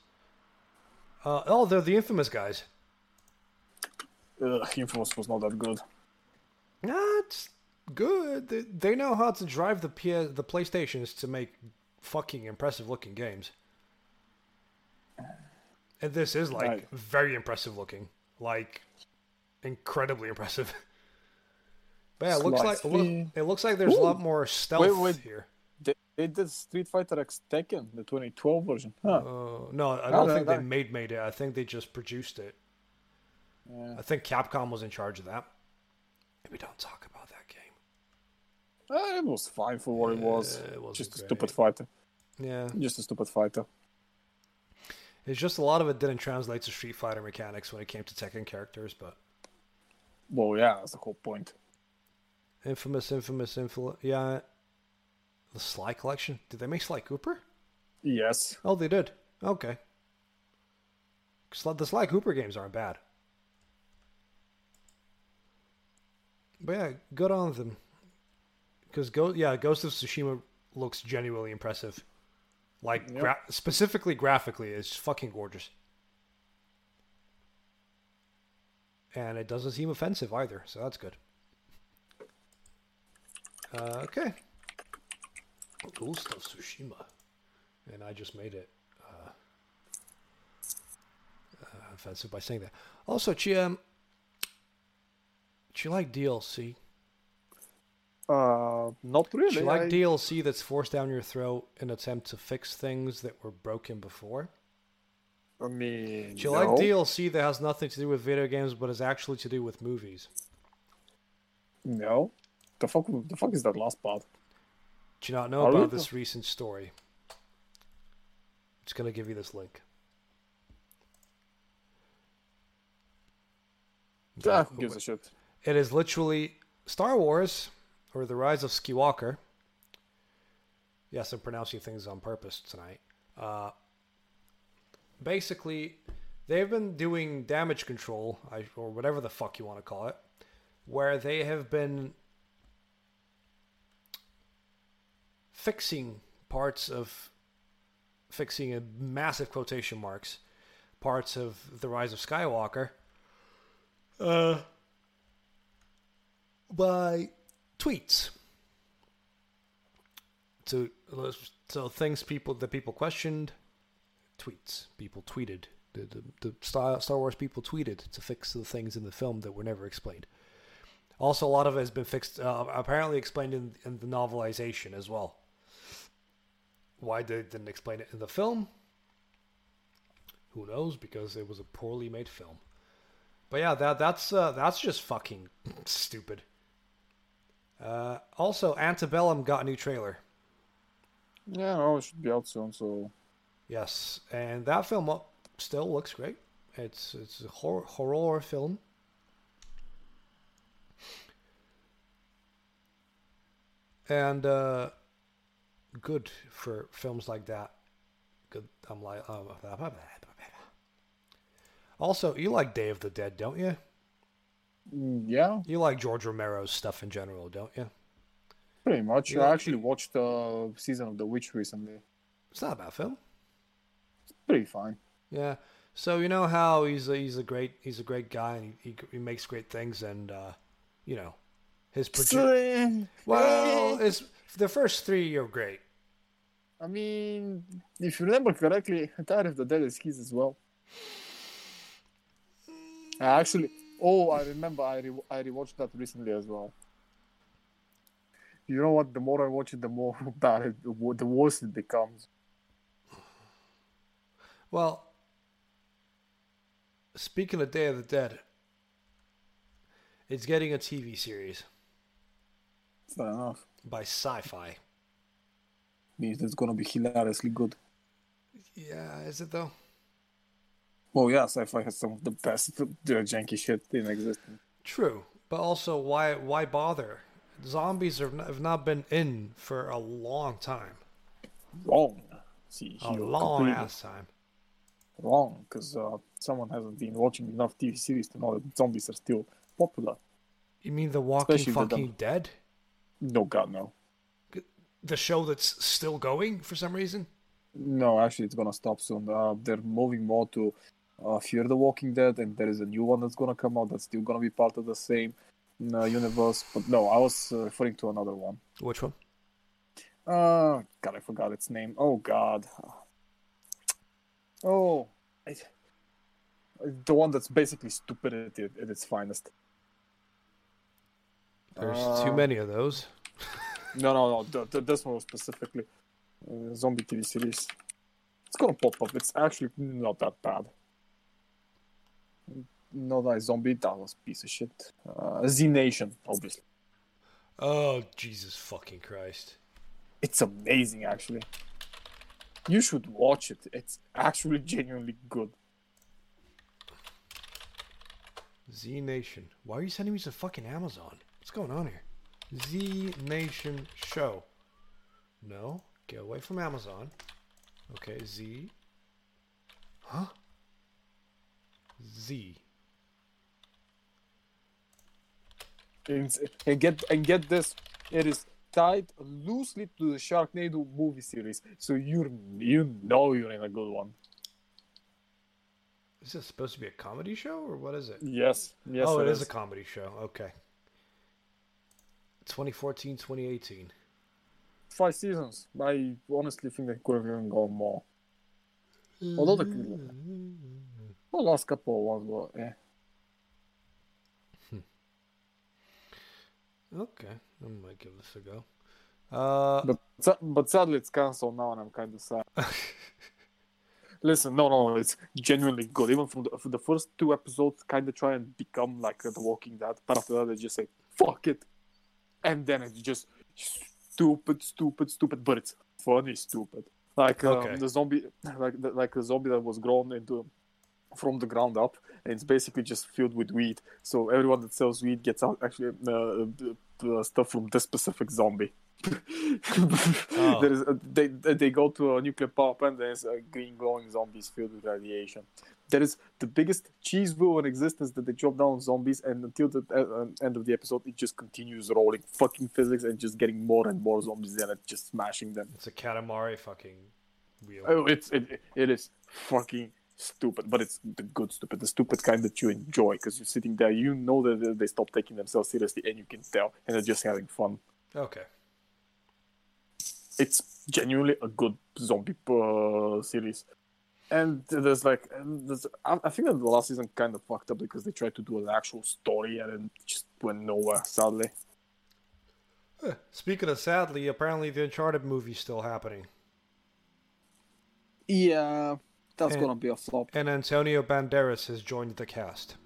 Speaker 1: Uh, oh, they're the infamous guys.
Speaker 2: Ugh, Infamous was not that good.
Speaker 1: That's good. They, they know how to drive the PS, the PlayStations to make fucking impressive looking games. And this is like
Speaker 2: Right.
Speaker 1: very impressive looking, like incredibly impressive. *laughs* But yeah, it looks like
Speaker 2: Slightly-
Speaker 1: it looks like there's a lot more stealth
Speaker 2: Wait, wait.
Speaker 1: here.
Speaker 2: They, they did Street Fighter X Tekken, the 2012 version. Huh.
Speaker 1: Uh, no, I
Speaker 2: Oh,
Speaker 1: don't
Speaker 2: no,
Speaker 1: think they
Speaker 2: no.
Speaker 1: made made it. I think they just produced it.
Speaker 2: Yeah.
Speaker 1: I think Capcom was in charge of that. Maybe don't talk about.
Speaker 2: Uh, it was fine for what it was.
Speaker 1: It
Speaker 2: Just a
Speaker 1: great.
Speaker 2: stupid fighter.
Speaker 1: Yeah,
Speaker 2: Just a stupid fighter.
Speaker 1: It's just a lot of it didn't translate to Street Fighter mechanics when it came to Tekken characters, but
Speaker 2: Well, yeah, that's the whole point.
Speaker 1: infamous, infamous, infamous. Yeah, the Sly collection. Did they make Sly Cooper?
Speaker 2: Yes.
Speaker 1: Oh, they did. Okay. The Sly Cooper games aren't bad. But yeah, good on them. Because Go- yeah, Ghost of Tsushima looks genuinely impressive. Like
Speaker 2: Yep.
Speaker 1: gra- specifically graphically, it's fucking gorgeous. And it doesn't seem offensive either, so that's good. Uh, okay. Ghost of Tsushima. And I just made it uh, uh, offensive by saying that. Also, Chi, um, do you like DLC?
Speaker 2: Uh, not
Speaker 1: Do
Speaker 2: really.
Speaker 1: you like
Speaker 2: I-
Speaker 1: DLC that's forced down your throat in attempt to fix things that were broken before?
Speaker 2: I mean,
Speaker 1: Do you
Speaker 2: no.
Speaker 1: like DLC that has nothing to do with video games but is actually to do with movies?
Speaker 2: No. The fuck? The fuck is that last part?
Speaker 1: Do you not know
Speaker 2: Are
Speaker 1: about this recent story? Just gonna give you this link.
Speaker 2: Ah, gives a shit?
Speaker 1: It is literally Star Wars or the Rise of Skywalker. Yes, I'm pronouncing things on purpose tonight. Uh, basically, they've been doing damage control, or whatever the fuck you want to call it, where they have been fixing parts of fixing a massive quotation marks parts of the rise of skywalker uh by tweets. So so things people that people questioned tweets. People tweeted. The, the, the Star, Star Wars people tweeted to fix the things in the film that were never explained. Also a lot of it has been fixed uh, apparently explained in, in the novelization as well. Why they didn't explain it in the film? Who knows? Because it was a poorly made film. But yeah that that's uh, that's just fucking *laughs* stupid uh, also antebellum got a new trailer.
Speaker 2: Yeah, no, it should be out soon. So.
Speaker 1: Yes and that film still looks great. It's it's a horror, horror film. And uh good for films like that. Good i'm like um, also you like day of the dead don't you
Speaker 2: yeah,
Speaker 1: you like george romero's stuff in general don't you
Speaker 2: pretty much.
Speaker 1: Yeah.
Speaker 2: I actually watched the season of The Witch recently.
Speaker 1: it's not a bad film
Speaker 2: Pretty fine.
Speaker 1: Yeah. So you know how he's a, he's a great he's a great guy and he, he, he makes great things and uh, you know his produ- well his the first three are great.
Speaker 2: I mean, if you remember correctly, *laughs* Tide of the Dead is his as well. *sighs* I actually, oh, I remember I re- I rewatched that recently as well. You know what? The more I watch it, the more *laughs* bad it, the wo- worse it becomes.
Speaker 1: Well, speaking of Day of the Dead, it's getting a TV series
Speaker 2: Fair enough.
Speaker 1: by Syfy.
Speaker 2: Means it's gonna be hilariously good.
Speaker 1: Yeah, is it though?
Speaker 2: Well, yeah, Syfy has some of the best uh, janky shit in existence.
Speaker 1: True, but also why why bother? Zombies have not, have not been in for a long time,
Speaker 2: Wrong. See,
Speaker 1: a long
Speaker 2: completely
Speaker 1: ass time.
Speaker 2: wrong because uh, someone hasn't been watching enough TV series to know that zombies are still popular.
Speaker 1: You mean The Walking
Speaker 2: Especially
Speaker 1: Fucking
Speaker 2: dumb-
Speaker 1: Dead?
Speaker 2: No, God, no.
Speaker 1: The show that's still going for some reason?
Speaker 2: No, actually, it's gonna stop soon. Uh, they're moving more to uh, Fear the Walking Dead, and there is a new one that's gonna come out that's still gonna be part of the same uh, universe. But no, I was uh, referring to another one.
Speaker 1: Which one?
Speaker 2: Uh, God, I forgot its name. Oh God. Oh, I, the one that's basically stupid at, at its finest.
Speaker 1: There's
Speaker 2: Uh,
Speaker 1: too many of those. *laughs*
Speaker 2: No, no, no. The, the, this one was specifically uh, zombie TV series. It's gonna pop up. It's actually not that bad. Not like zombie. That was piece of shit. Uh, Z Nation, obviously.
Speaker 1: Oh, Jesus fucking Christ.
Speaker 2: It's amazing, actually. You should watch it. It's actually genuinely good.
Speaker 1: Z Nation. Why are you sending me to fucking Amazon? What's going on here? Z Nation Show. No, get away from Amazon. Okay, Z. Huh? Z.
Speaker 2: And, and get and get this. It is tied loosely to the Sharknado movie series, so you you know you're in a good one.
Speaker 1: Is this supposed to be a comedy show or what is it?
Speaker 2: Yes, yes.
Speaker 1: oh, it is a comedy show. Okay. 2014, 2018.
Speaker 2: five seasons. I honestly think they could have even gone more. Although the, mm-hmm. The last couple of ones were, eh.
Speaker 1: Okay, I might give this a go. Uh,
Speaker 2: But but sadly, it's cancelled now, and I'm kind of sad. *laughs* Listen, no, no, it's genuinely good. Even from the, from the first two episodes, kind of try and become like The Walking Dead, but after that, they just say "fuck it," and then it's just stupid, stupid, stupid. But it's funny, stupid. like um,
Speaker 1: Okay.
Speaker 2: the zombie, like the, like a zombie that was grown into from the ground up, and it's basically just filled with weed. So everyone that sells weed gets out actually uh, the, the stuff from this specific zombie.
Speaker 1: Oh. *laughs*
Speaker 2: there is a, they they go to a nuclear power plant. There's a green glowing zombies filled with radiation. There is the biggest cheese wheel in existence that they drop down zombies, and until the uh, end of the episode, it just continues rolling fucking physics and just getting more and more zombies and it just smashing them.
Speaker 1: It's a Katamari fucking wheel.
Speaker 2: Oh, it's it, it is fucking stupid, but it's the good stupid, the stupid kind that you enjoy because you're sitting there, you know that they- they stop taking themselves seriously, and you can tell, and they're just having fun.
Speaker 1: Okay.
Speaker 2: It's genuinely a good zombie uh, series. And there's like, and there's, I, I think that the last season kind of fucked up because they tried to do an actual story and it just went nowhere, sadly.
Speaker 1: Speaking of sadly, apparently the Uncharted movie's still happening.
Speaker 2: Yeah, that's
Speaker 1: And-
Speaker 2: gonna be a flop.
Speaker 1: And Antonio Banderas has joined the cast.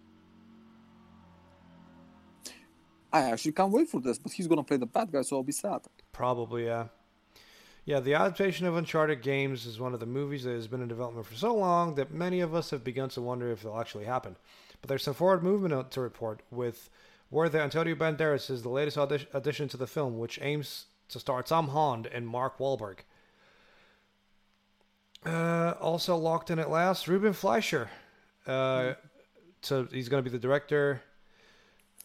Speaker 2: I actually can't wait for this, but he's gonna play the bad guy, so I'll be sad.
Speaker 1: Probably, yeah. Yeah, the adaptation of Uncharted games is one of the movies that has been in development for so long that many of us have begun to wonder if it'll actually happen. But there's some forward movement to report with where the Antonio Banderas is the latest addition to the film, which aims to star Tom Holland and Mark Wahlberg. Uh, also locked in at last, Ruben Fleischer. Uh, so he's going to be the director,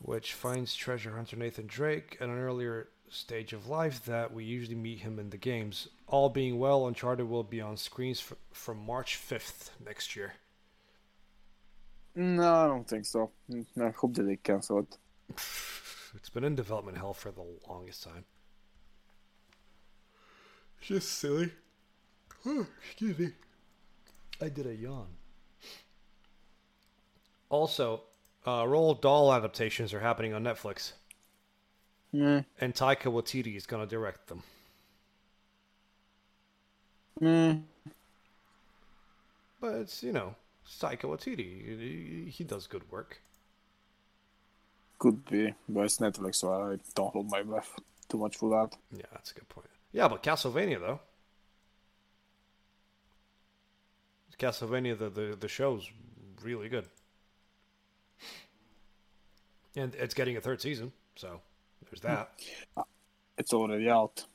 Speaker 1: which finds treasure hunter Nathan Drake at an earlier stage of life that we usually meet him in the games. All being well, Uncharted will be on screens f- from March 5th next year.
Speaker 2: No, I don't think so. Mm, I hope that they cancel it. *laughs*
Speaker 1: It's been in development hell for the longest time. It's just silly. Excuse me. I did a yawn. Also, uh, Roald Dahl adaptations are happening on Netflix,
Speaker 2: Yeah.
Speaker 1: and Taika Waititi is going to direct them.
Speaker 2: Mm.
Speaker 1: But it's, you know, it's Taika Waititi. He, he does good work.
Speaker 2: Could be, but it's Netflix, so I don't hold my breath too much for that.
Speaker 1: Yeah, that's a good point. Yeah, but Castlevania, though. Castlevania, the, the, the show's really good. And it's getting a third season, so there's that. *laughs*
Speaker 2: It's already out.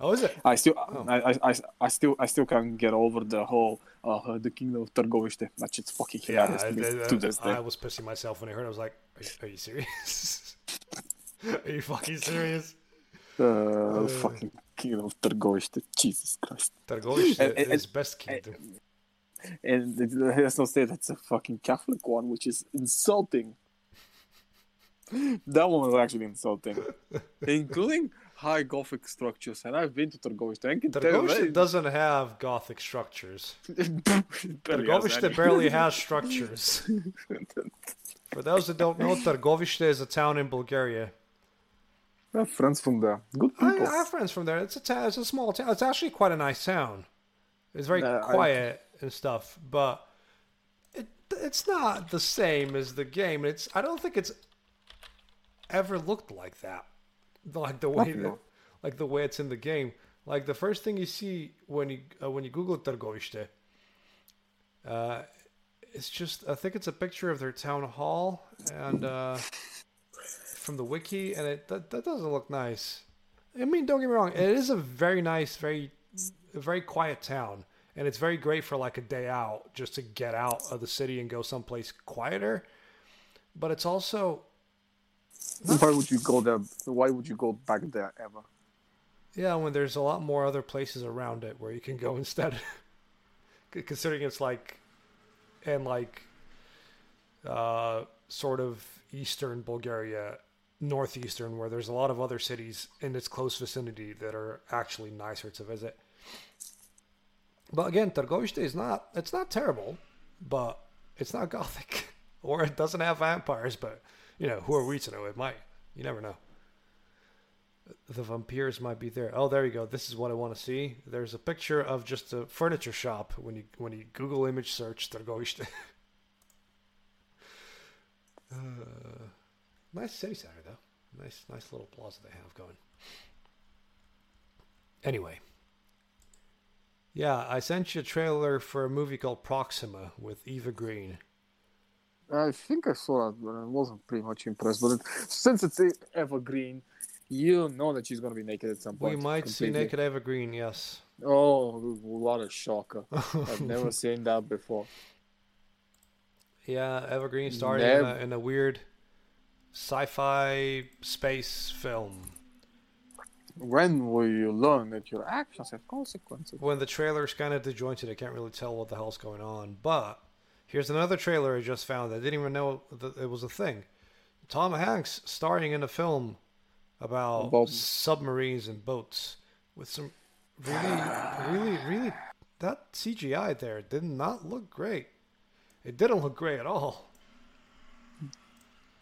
Speaker 1: Oh, is it?
Speaker 2: I still,
Speaker 1: Oh.
Speaker 2: I, I, I, I still, I still can't get over the whole uh, the Kingdom of Targoviste. That shit's fucking
Speaker 1: Yeah,
Speaker 2: hilarious
Speaker 1: I,
Speaker 2: to, me,
Speaker 1: I-
Speaker 2: to this day.
Speaker 1: I was pissing myself when I heard it. I was like, are you, are you serious? *laughs* are you fucking serious?
Speaker 2: Uh, fucking Kingdom of Targoviste. Jesus Christ. And-
Speaker 1: is best kingdom.
Speaker 2: And let's not say that's a fucking Catholic one, which is insulting. that one was actually insulting, *laughs* including high Gothic structures. And I've been to Targoviste. I can tell you
Speaker 1: Targovish
Speaker 2: that-
Speaker 1: doesn't have gothic structures. *laughs*
Speaker 2: Barely has
Speaker 1: Targovish
Speaker 2: any.
Speaker 1: barely *laughs* has structures. For those that don't know, Targovište is a town in Bulgaria.
Speaker 2: I have friends from there. Good
Speaker 1: I,
Speaker 2: people.
Speaker 1: I have friends from there. It's a town. It's a small town. It's actually quite a nice town. It's very
Speaker 2: Uh, I-
Speaker 1: quiet and stuff, but it it's not the same as the game. It's I don't think it's ever looked like that. Like the way that, like the way it's in the game. Like the first thing you see when you uh, when you Google Targovište, uh, it's just I think it's a picture of their town hall and uh, from the wiki, and it that, that doesn't look nice. I mean, don't get me wrong, it is a very nice, very a very quiet town, and it's very great for like a day out, just to get out of the city and go someplace quieter. But it's also
Speaker 2: Why would you go there? Why would you go back there ever?
Speaker 1: Yeah, when there's a lot more other places around it where you can go *laughs* instead. Considering it's like, and like, uh, sort of eastern Bulgaria, northeastern, where there's a lot of other cities in its close vicinity that are actually nicer to visit. But again, Targoviste is not, it's not terrible, but it's not gothic. *laughs* or it doesn't have vampires, but, you know, who are we to know? It might. You never know the vampires might be there. Oh, there you go. This is what I want to see. There's a picture of just a furniture shop when you when you Google image search Targoviste. *laughs* uh, nice city center though. Nice nice little plaza they have going. Anyway, Yeah, I sent you a trailer for a movie called Proxima with Eva Green.
Speaker 2: I think I saw that, but I wasn't pretty much impressed. But since it's e- Eva Green, you know that she's gonna be naked at some point.
Speaker 1: We might see naked Eva Green, yes.
Speaker 2: Oh, what a shocker! *laughs* I've never seen that before.
Speaker 1: Yeah, Eva Green starring in, a, in a weird sci-fi space film.
Speaker 2: When will you learn that your actions have consequences?
Speaker 1: When the trailer's kind of disjointed, I can't really tell what the hell's going on. But here's another trailer I just found. I didn't even know that it was a thing. Tom Hanks starring in a film about
Speaker 2: About-
Speaker 1: submarines and boats with some really, really, really. That CGI there did not look great. It didn't look great at all.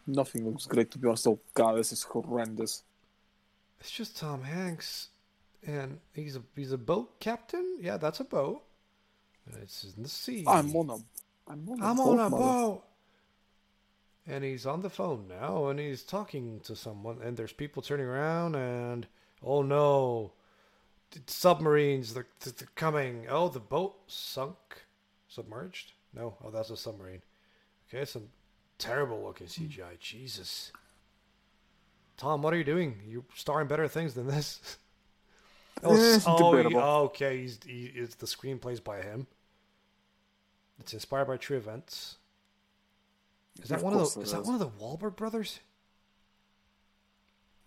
Speaker 2: Nothing looks great to be honest. Oh god, this is horrendous.
Speaker 1: It's just Tom Hanks, and he's a he's a boat captain. Yeah, that's a boat. It's in the sea.
Speaker 2: I'm on a, I'm on a,
Speaker 1: I'm
Speaker 2: boat,
Speaker 1: on a boat. And he's on the phone now, and he's talking to someone, and there's people turning around, and oh no, submarines, they're, they're coming. Oh, the boat sunk, submerged. No, oh that's a submarine. Okay, some terrible looking CGI. Jesus. Tom, what are you doing? You're starring better things than this. *laughs* oh, *laughs* oh, he-
Speaker 2: debatable.
Speaker 1: okay. He's he, it's the screenplays by him. It's inspired by true events. Is that
Speaker 2: Of
Speaker 1: one of the?
Speaker 2: it
Speaker 1: Is that
Speaker 2: is.
Speaker 1: one of the Wahlberg brothers?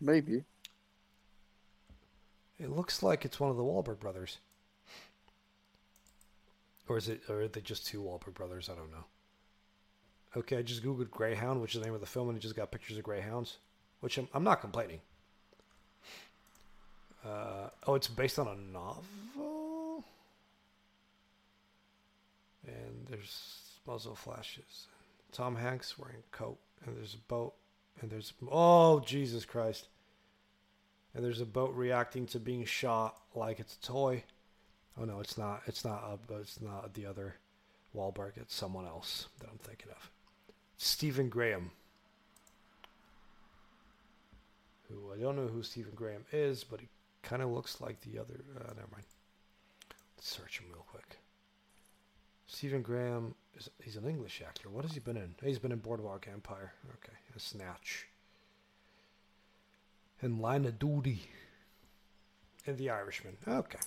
Speaker 2: Maybe.
Speaker 1: It looks like it's one of the Wahlberg brothers. Or is it? Or are they just two Wahlberg brothers? I don't know. Okay, I just googled Greyhound, which is the name of the film, and it just got pictures of greyhounds, which I'm, I'm not complaining. Uh, oh, it's based on a novel, and there's muzzle flashes. Tom Hanks wearing a coat, and there's a boat, and there's oh Jesus Christ, and there's a boat reacting to being shot like it's a toy. Oh no, it's not. It's not. Uh, it's not the other Wahlberg. It's someone else that I'm thinking of. Stephen Graham. Who I don't know who Stephen Graham is, but he kind of looks like the other. Uh, never mind. Let's search him real quick. Stephen Graham is he's an English actor. What has he been in? He's been in Boardwalk Empire. Okay, and Snatch. And Line of Duty. And The Irishman. Okay.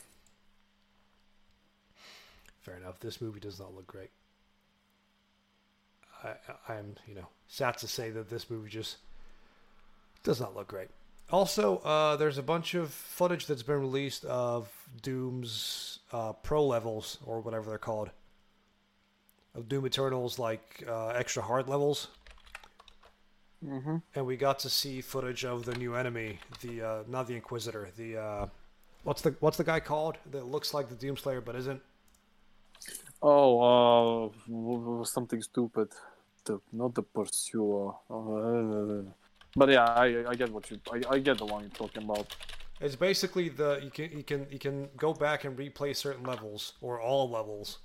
Speaker 1: Fair enough. This movie does not look great. I, I'm, you know, sad to say that this movie just does not look great. Also, uh, there's a bunch of footage that's been released of Doom's uh, pro levels, or whatever they're called. Of Doom Eternal's, like, uh, extra hard levels.
Speaker 2: Mm-hmm.
Speaker 1: And we got to see footage of the new enemy, the, uh, not the Inquisitor, the, uh, what's the, what's the guy called that looks like the Doomslayer but isn't?
Speaker 2: Oh, uh, something stupid. The, not the pursuer. But yeah, I, I get what you. I, I get the one you're talking about.
Speaker 1: It's basically the you can you can you can go back and replay certain levels or all levels,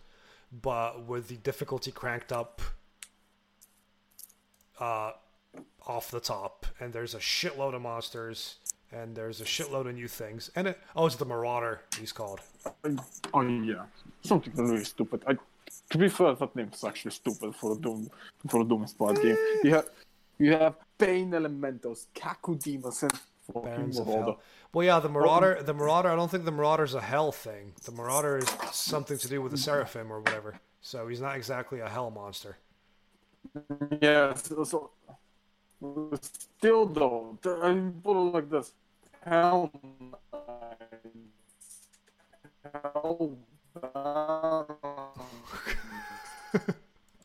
Speaker 1: but with the difficulty cranked up uh, off the top, and there's a shitload of monsters, and there's a shitload of new things, and it oh it's the Marauder he's called.
Speaker 2: Oh yeah, something really stupid. I, to be fair, that name's actually stupid for a Doom for a Doom inspired game. You have you have Pain Elementals, Cacodemons, and fucking
Speaker 1: of Hell. Well, yeah, the Marauder. The Marauder. I don't think the Marauder's a hell thing. The Marauder is something to do with the Seraphim or whatever. So he's not exactly a hell monster.
Speaker 2: Yeah, so, so still though, th- I put it like this: Hell Hell *laughs* uh,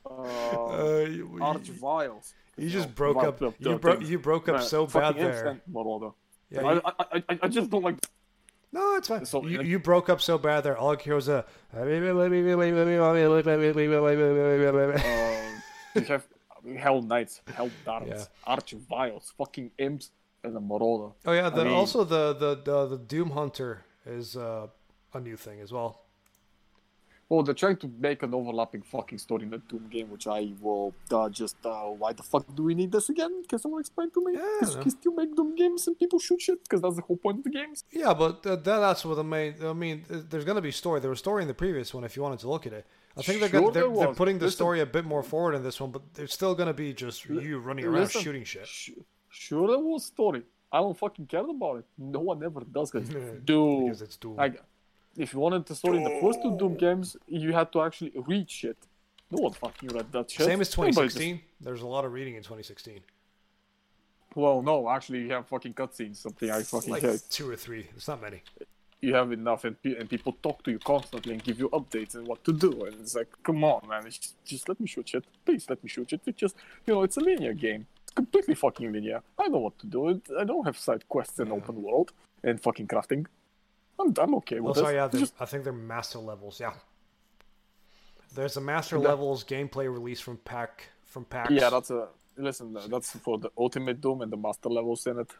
Speaker 1: Uh, you-
Speaker 2: Archviles.
Speaker 1: You just
Speaker 2: No,
Speaker 1: broke up. You
Speaker 2: the
Speaker 1: broke.
Speaker 2: things.
Speaker 1: You broke up so bad there.
Speaker 2: Marauder.
Speaker 1: Yeah, you-
Speaker 2: I, I, I, I just don't like.
Speaker 1: no, it's fine.
Speaker 2: So-
Speaker 1: you, you broke up so bad there. All I hear was a.
Speaker 2: Uh, Hell Knights, Hell Darts, Archviles, fucking imps, and a Marauder.
Speaker 1: Oh yeah. The,
Speaker 2: mean-
Speaker 1: also the, the the the Doom Hunter is uh, a new thing as well.
Speaker 2: Well, they're trying to make an overlapping fucking story in the Doom game, which I will uh, just. Uh, why the fuck do we need this again? Can someone explain to me?
Speaker 1: Yeah,
Speaker 2: Because
Speaker 1: no.
Speaker 2: you can still make Doom games and people shoot shit, because that's the whole point of the games.
Speaker 1: Yeah, but that, that's what the main. I mean, there's going to be story. There was story in the previous one if you wanted to look at it. I think they're
Speaker 2: Sure
Speaker 1: gonna, they're, they're putting the
Speaker 2: Listen.
Speaker 1: story a bit more forward in this one, but there's still going to be just you running around
Speaker 2: listen.
Speaker 1: shooting shit.
Speaker 2: Sh- sure, there was story. I don't fucking care about it. No one ever does, because *laughs* Doom.
Speaker 1: Because it's Doom.
Speaker 2: Like, if you wanted the story in the first two Doom games, you had to actually read shit. No one fucking read that shit.
Speaker 1: Same as
Speaker 2: Nobody just-
Speaker 1: 2016. There's a lot of reading in 2016.
Speaker 2: Well, no, actually, you have fucking cutscenes. Something I fucking
Speaker 1: Like
Speaker 2: hate.
Speaker 1: two or three. It's not many.
Speaker 2: You have enough, and, pe- and people talk to you constantly and give you updates and what to do. And it's like, come on, man, it's just, just let me shoot shit. Please let me shoot shit. It's just, you know, it's a linear game. It's completely fucking linear. I know what to do. It- I don't have side quests and open world and fucking crafting. I'm, I'm okay with
Speaker 1: Also,
Speaker 2: this.
Speaker 1: yeah,
Speaker 2: just
Speaker 1: I think they're master levels. Yeah. There's a master
Speaker 2: That-
Speaker 1: levels gameplay release from pack from PAX.
Speaker 2: yeah, that's a listen. That's for the ultimate Doom and the master levels in it.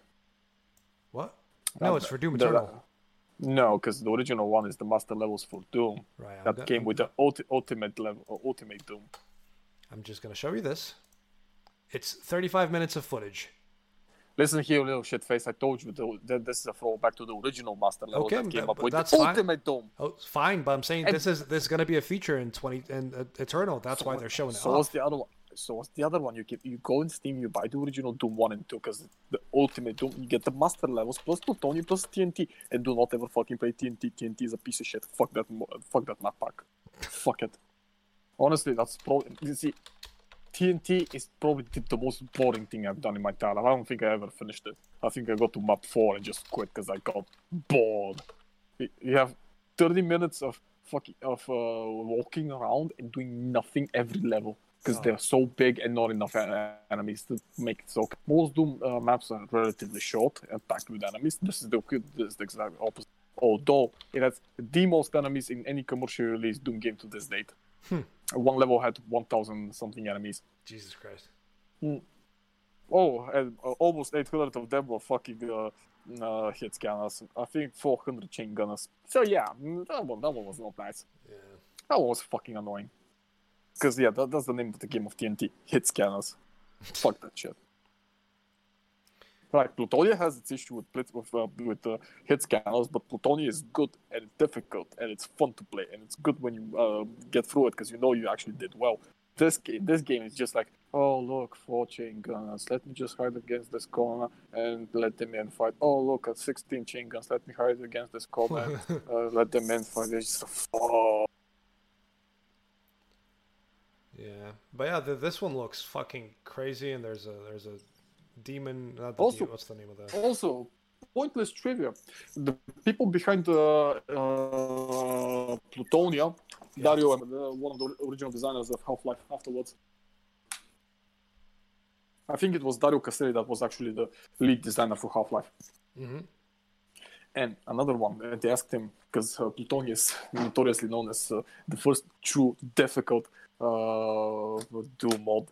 Speaker 1: what? No,
Speaker 2: Uh,
Speaker 1: it's for Doom
Speaker 2: the-
Speaker 1: Eternal.
Speaker 2: No, because the original one is the master levels for Doom.
Speaker 1: Right. I'm,
Speaker 2: That
Speaker 1: go-
Speaker 2: came with the ulti- ultimate level, uh, ultimate Doom.
Speaker 1: I'm just gonna show you this. It's 35 minutes of footage.
Speaker 2: Listen here, little shit face. I told you that this is a throwback to the original master level
Speaker 1: Okay,
Speaker 2: that came up with
Speaker 1: that's
Speaker 2: the
Speaker 1: fine.
Speaker 2: ultimate Doom.
Speaker 1: Oh, fine, but I'm saying
Speaker 2: And-
Speaker 1: this is this is gonna be a feature in 20 in uh, Eternal. That's why they're showing it
Speaker 2: So what's the other one? So what's the other one? You keep you go in Steam, you buy the original Doom one and two because the ultimate Doom you get the master levels plus Plutonia plus TNT, and do not ever fucking play TNT. TNT is a piece of shit. Fuck that. Fuck that map pack. fuck it. Honestly, that's probably you see. TNT is probably the, the most boring thing I've done in my entire life. I don't think I ever finished it. I think I got to map four and just quit because I got bored. You- have 30 minutes of fucking of uh, walking around and doing nothing every level because
Speaker 1: Oh.
Speaker 2: they're so big and not enough en- enemies to make it so. Most Doom uh, maps are relatively short and packed with enemies. This is the this is the exact opposite. Although it has the most enemies in any commercially released Doom game to this date. One level had 1,000 something enemies.
Speaker 1: Jesus Christ.
Speaker 2: Oh, and uh, almost 800 of them were fucking uh, uh, hit scanners. I think 400 chain gunners. So yeah, mm, that one, that one was not nice.
Speaker 1: Yeah.
Speaker 2: That one was fucking annoying. Because yeah, that, that's the name of the game of TNT. Hit scanners. *laughs* Fuck that shit. Right, Plutonia has its issue with with, uh, with uh, hit scanners, but Plutonia is good and it's difficult and it's fun to play and it's good when you uh, get through it because you know you actually did well. This game, this game is just like, oh look, four chain guns. Let me just hide against this corner and let them in fight. Oh look, at 16 chain guns. Let me hide against this corner. and, *laughs* uh, let them in fight. It's just oh,
Speaker 1: Yeah, but yeah, th this one looks fucking crazy, and there's a there's a demon. Not the
Speaker 2: Also-
Speaker 1: demon, what's the name of that?
Speaker 2: Also, pointless trivia. The people behind the uh, Plutonia, Dario, uh, one of the original designers of Half Life afterwards. I think it was Dario Casali that was actually the lead designer for Half Life.
Speaker 1: hmm
Speaker 2: And another one, uh, they asked him, because uh, Plutonia is notoriously known as uh, the first true difficult uh, Doom mod.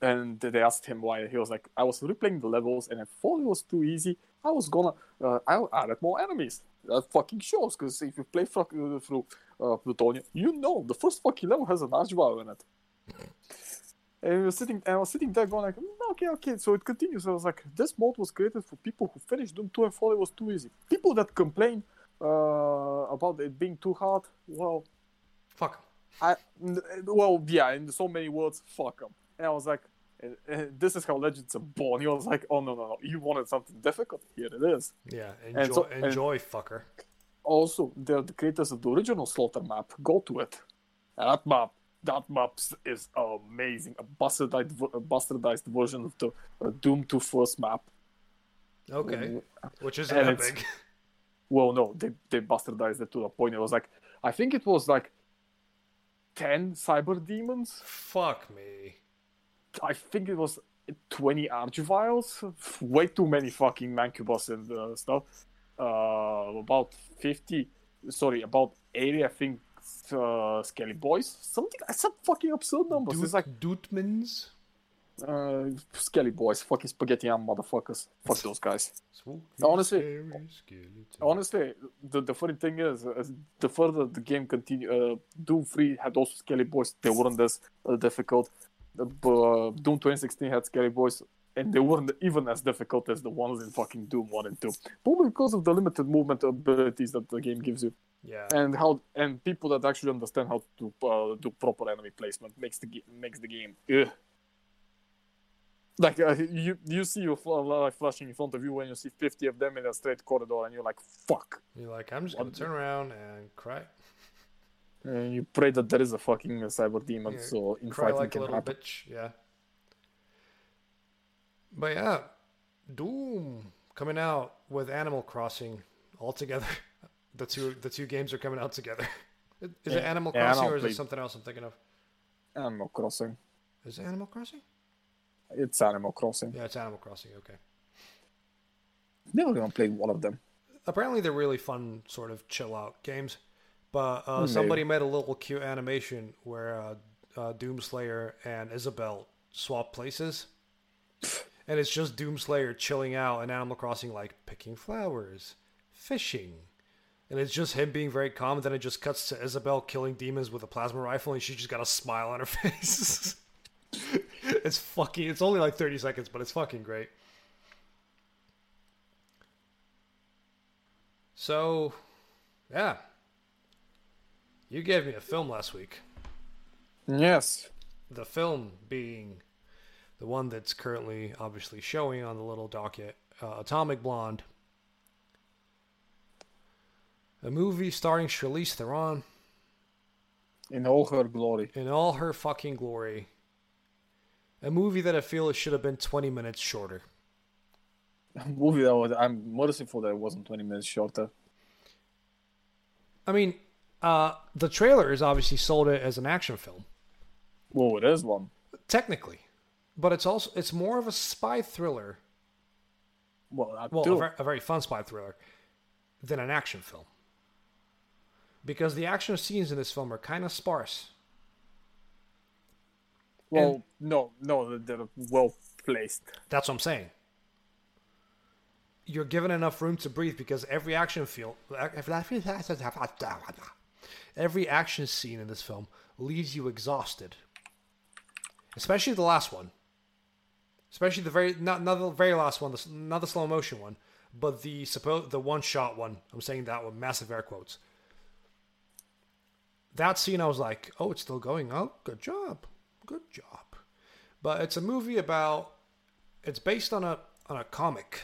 Speaker 2: And they asked him why. He was like, I was replaying the levels and I thought it was too easy. I was gonna, uh, I added more enemies. That fucking shows, because if you play fr- uh, through uh, Plutonia, you know the first fucking level has an archvile in it. And I was sitting, and I was sitting there going like, "Mm, okay, okay. So it continues. I was like, this mod was created for people who finished Doom 2 and thought it was too easy. People that complain uh, about it being too hard, well,
Speaker 1: Fuck.
Speaker 2: I, well, yeah, in so many words, fuck them. And I was like, eh, eh, this is how legends are born. He was like, oh no, no, no, you wanted something difficult. Here it is.
Speaker 1: Yeah, enjoy,
Speaker 2: And so- and-
Speaker 1: fucker.
Speaker 2: Also, they're the creators of the original Slaughter map. Go 2 It. That map, that map is amazing. A bastardized, a bastardized version of the uh, Doom 2 first map.
Speaker 1: Okay, which isn't
Speaker 2: And
Speaker 1: that. *laughs*
Speaker 2: Well, no, they, they bastardized it to the point it was like, I think it was like 10 cyber demons.
Speaker 1: Fuck me.
Speaker 2: I think it was 20 archviles. Way too many fucking mancubus and uh, stuff. Uh, about 50, sorry, about 80, I think, uh, Skelly Boys. Something, some fucking absurd numbers. It's like,
Speaker 1: Dootmans?
Speaker 2: Uh, Skelly boys, fucking spaghetti arm motherfuckers. Fuck those guys. Honestly-
Speaker 1: scary.
Speaker 2: Honestly, the, the funny thing is, uh, the further the game continue, uh, Doom 3 had also Skelly boys. They weren't as uh, difficult. Uh, Doom 2016 had scary boys, and they weren't even as difficult as the ones in fucking Doom 1 and 2. Probably because of the limited movement abilities that the game gives you,
Speaker 1: Yeah.
Speaker 2: and how and people that actually understand how to uh, do proper enemy placement makes the makes the game. Ugh. Like uh, you, you see your fl- light flashing in front of you when you see fifty of them in a straight corridor, and you're like, "Fuck!"
Speaker 1: You're like, I'm just gonna
Speaker 2: What-
Speaker 1: turn around and cry,
Speaker 2: And you pray that there is a fucking cyber demon,
Speaker 1: Yeah,
Speaker 2: so in
Speaker 1: cry
Speaker 2: fighting
Speaker 1: like
Speaker 2: can happen.
Speaker 1: bitch. Yeah. But yeah, Doom coming out with Animal Crossing all together. *laughs* The two the two games are coming out together. *laughs* Is it Animal Crossing
Speaker 2: I'll
Speaker 1: or is it something else I'm thinking of?
Speaker 2: Animal Crossing.
Speaker 1: Is it Animal Crossing?
Speaker 2: It's Animal Crossing.
Speaker 1: Yeah, it's Animal Crossing. Okay.
Speaker 2: Never gonna play one of them.
Speaker 1: apparently they're really fun sort of chill out games but uh,
Speaker 2: Maybe.
Speaker 1: somebody made a little cute animation where uh, uh, doomslayer and Isabelle swap places and it's just doomslayer chilling out in animal crossing like picking flowers fishing and it's just him being very calm and then it just cuts to Isabelle killing demons with a plasma rifle and she just got a smile on her *laughs* face it's fucking it's only like 30 seconds but it's fucking great So, yeah. You gave me a film last week.
Speaker 2: Yes.
Speaker 1: The film being the one that's currently obviously showing on the little docket uh, Atomic Blonde. A movie starring Charlize Theron
Speaker 2: In all her glory.
Speaker 1: in all her fucking glory. A movie that I feel it should have been 20 minutes shorter.
Speaker 2: A movie that was, I'm merciful that it wasn't 20 minutes shorter.
Speaker 1: I mean, uh, the trailer is obviously sold it as an action film.
Speaker 2: Well, it is one.
Speaker 1: technically but it's also it's more of a spy thriller
Speaker 2: Well, that
Speaker 1: well a,
Speaker 2: too.
Speaker 1: ver- a very fun spy thriller than an action film because the action scenes in this film are kind of sparse
Speaker 2: well, no, no, they're well placed.
Speaker 1: that's what i'm saying you're given enough room to breathe because every action feel every action scene in this film leaves you exhausted especially the last one especially the very not, not the very last one, the, not the slow motion one, but the suppose the one shot one. I'm saying that one, massive air quotes. That scene, I was like, oh, it's still going. Oh, good job, good job. But it's a movie about. It's based on a on a comic.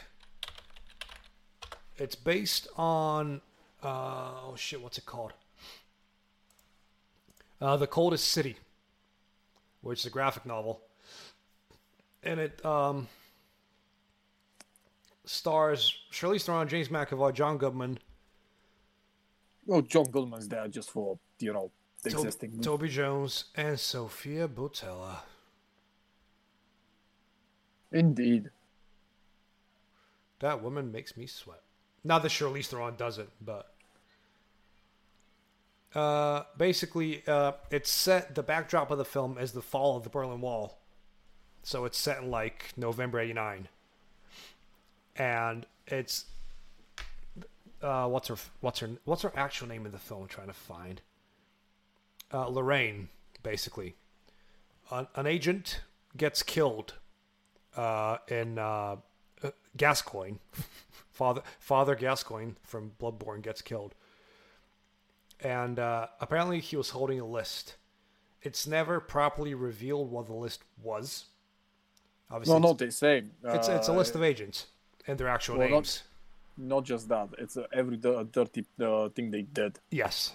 Speaker 1: It's based on. Uh, oh shit, what's it called? Uh, the Coldest City, which is a graphic novel and it um, stars Charlize Theron, James McAvoy, John Goodman,
Speaker 2: Well, John Goodman's there just for, you know, the
Speaker 1: Toby,
Speaker 2: existing.
Speaker 1: Toby Jones, and Sofia Boutella.
Speaker 2: Indeed.
Speaker 1: That woman makes me sweat. Not that Charlize Theron doesn't, but uh, basically, uh, it's set. The backdrop of the film is the fall of the Berlin Wall, so it's set in like November '89, and it's uh, what's her what's her what's her actual name in the film? I'm trying to find uh, Lorraine, basically. An, an agent gets killed uh, in uh, uh, Gascoigne. *laughs* Father Father Gascoigne from Bloodborne gets killed, and uh, apparently he was holding a list. It's never properly revealed what the list was. Obviously,
Speaker 2: No,
Speaker 1: it's,
Speaker 2: not the same.
Speaker 1: it's, it's a
Speaker 2: Uh,
Speaker 1: list of agents and their actual
Speaker 2: well,
Speaker 1: names.
Speaker 2: Not just that. It's uh, every di- dirty uh, thing they did.
Speaker 1: Yes.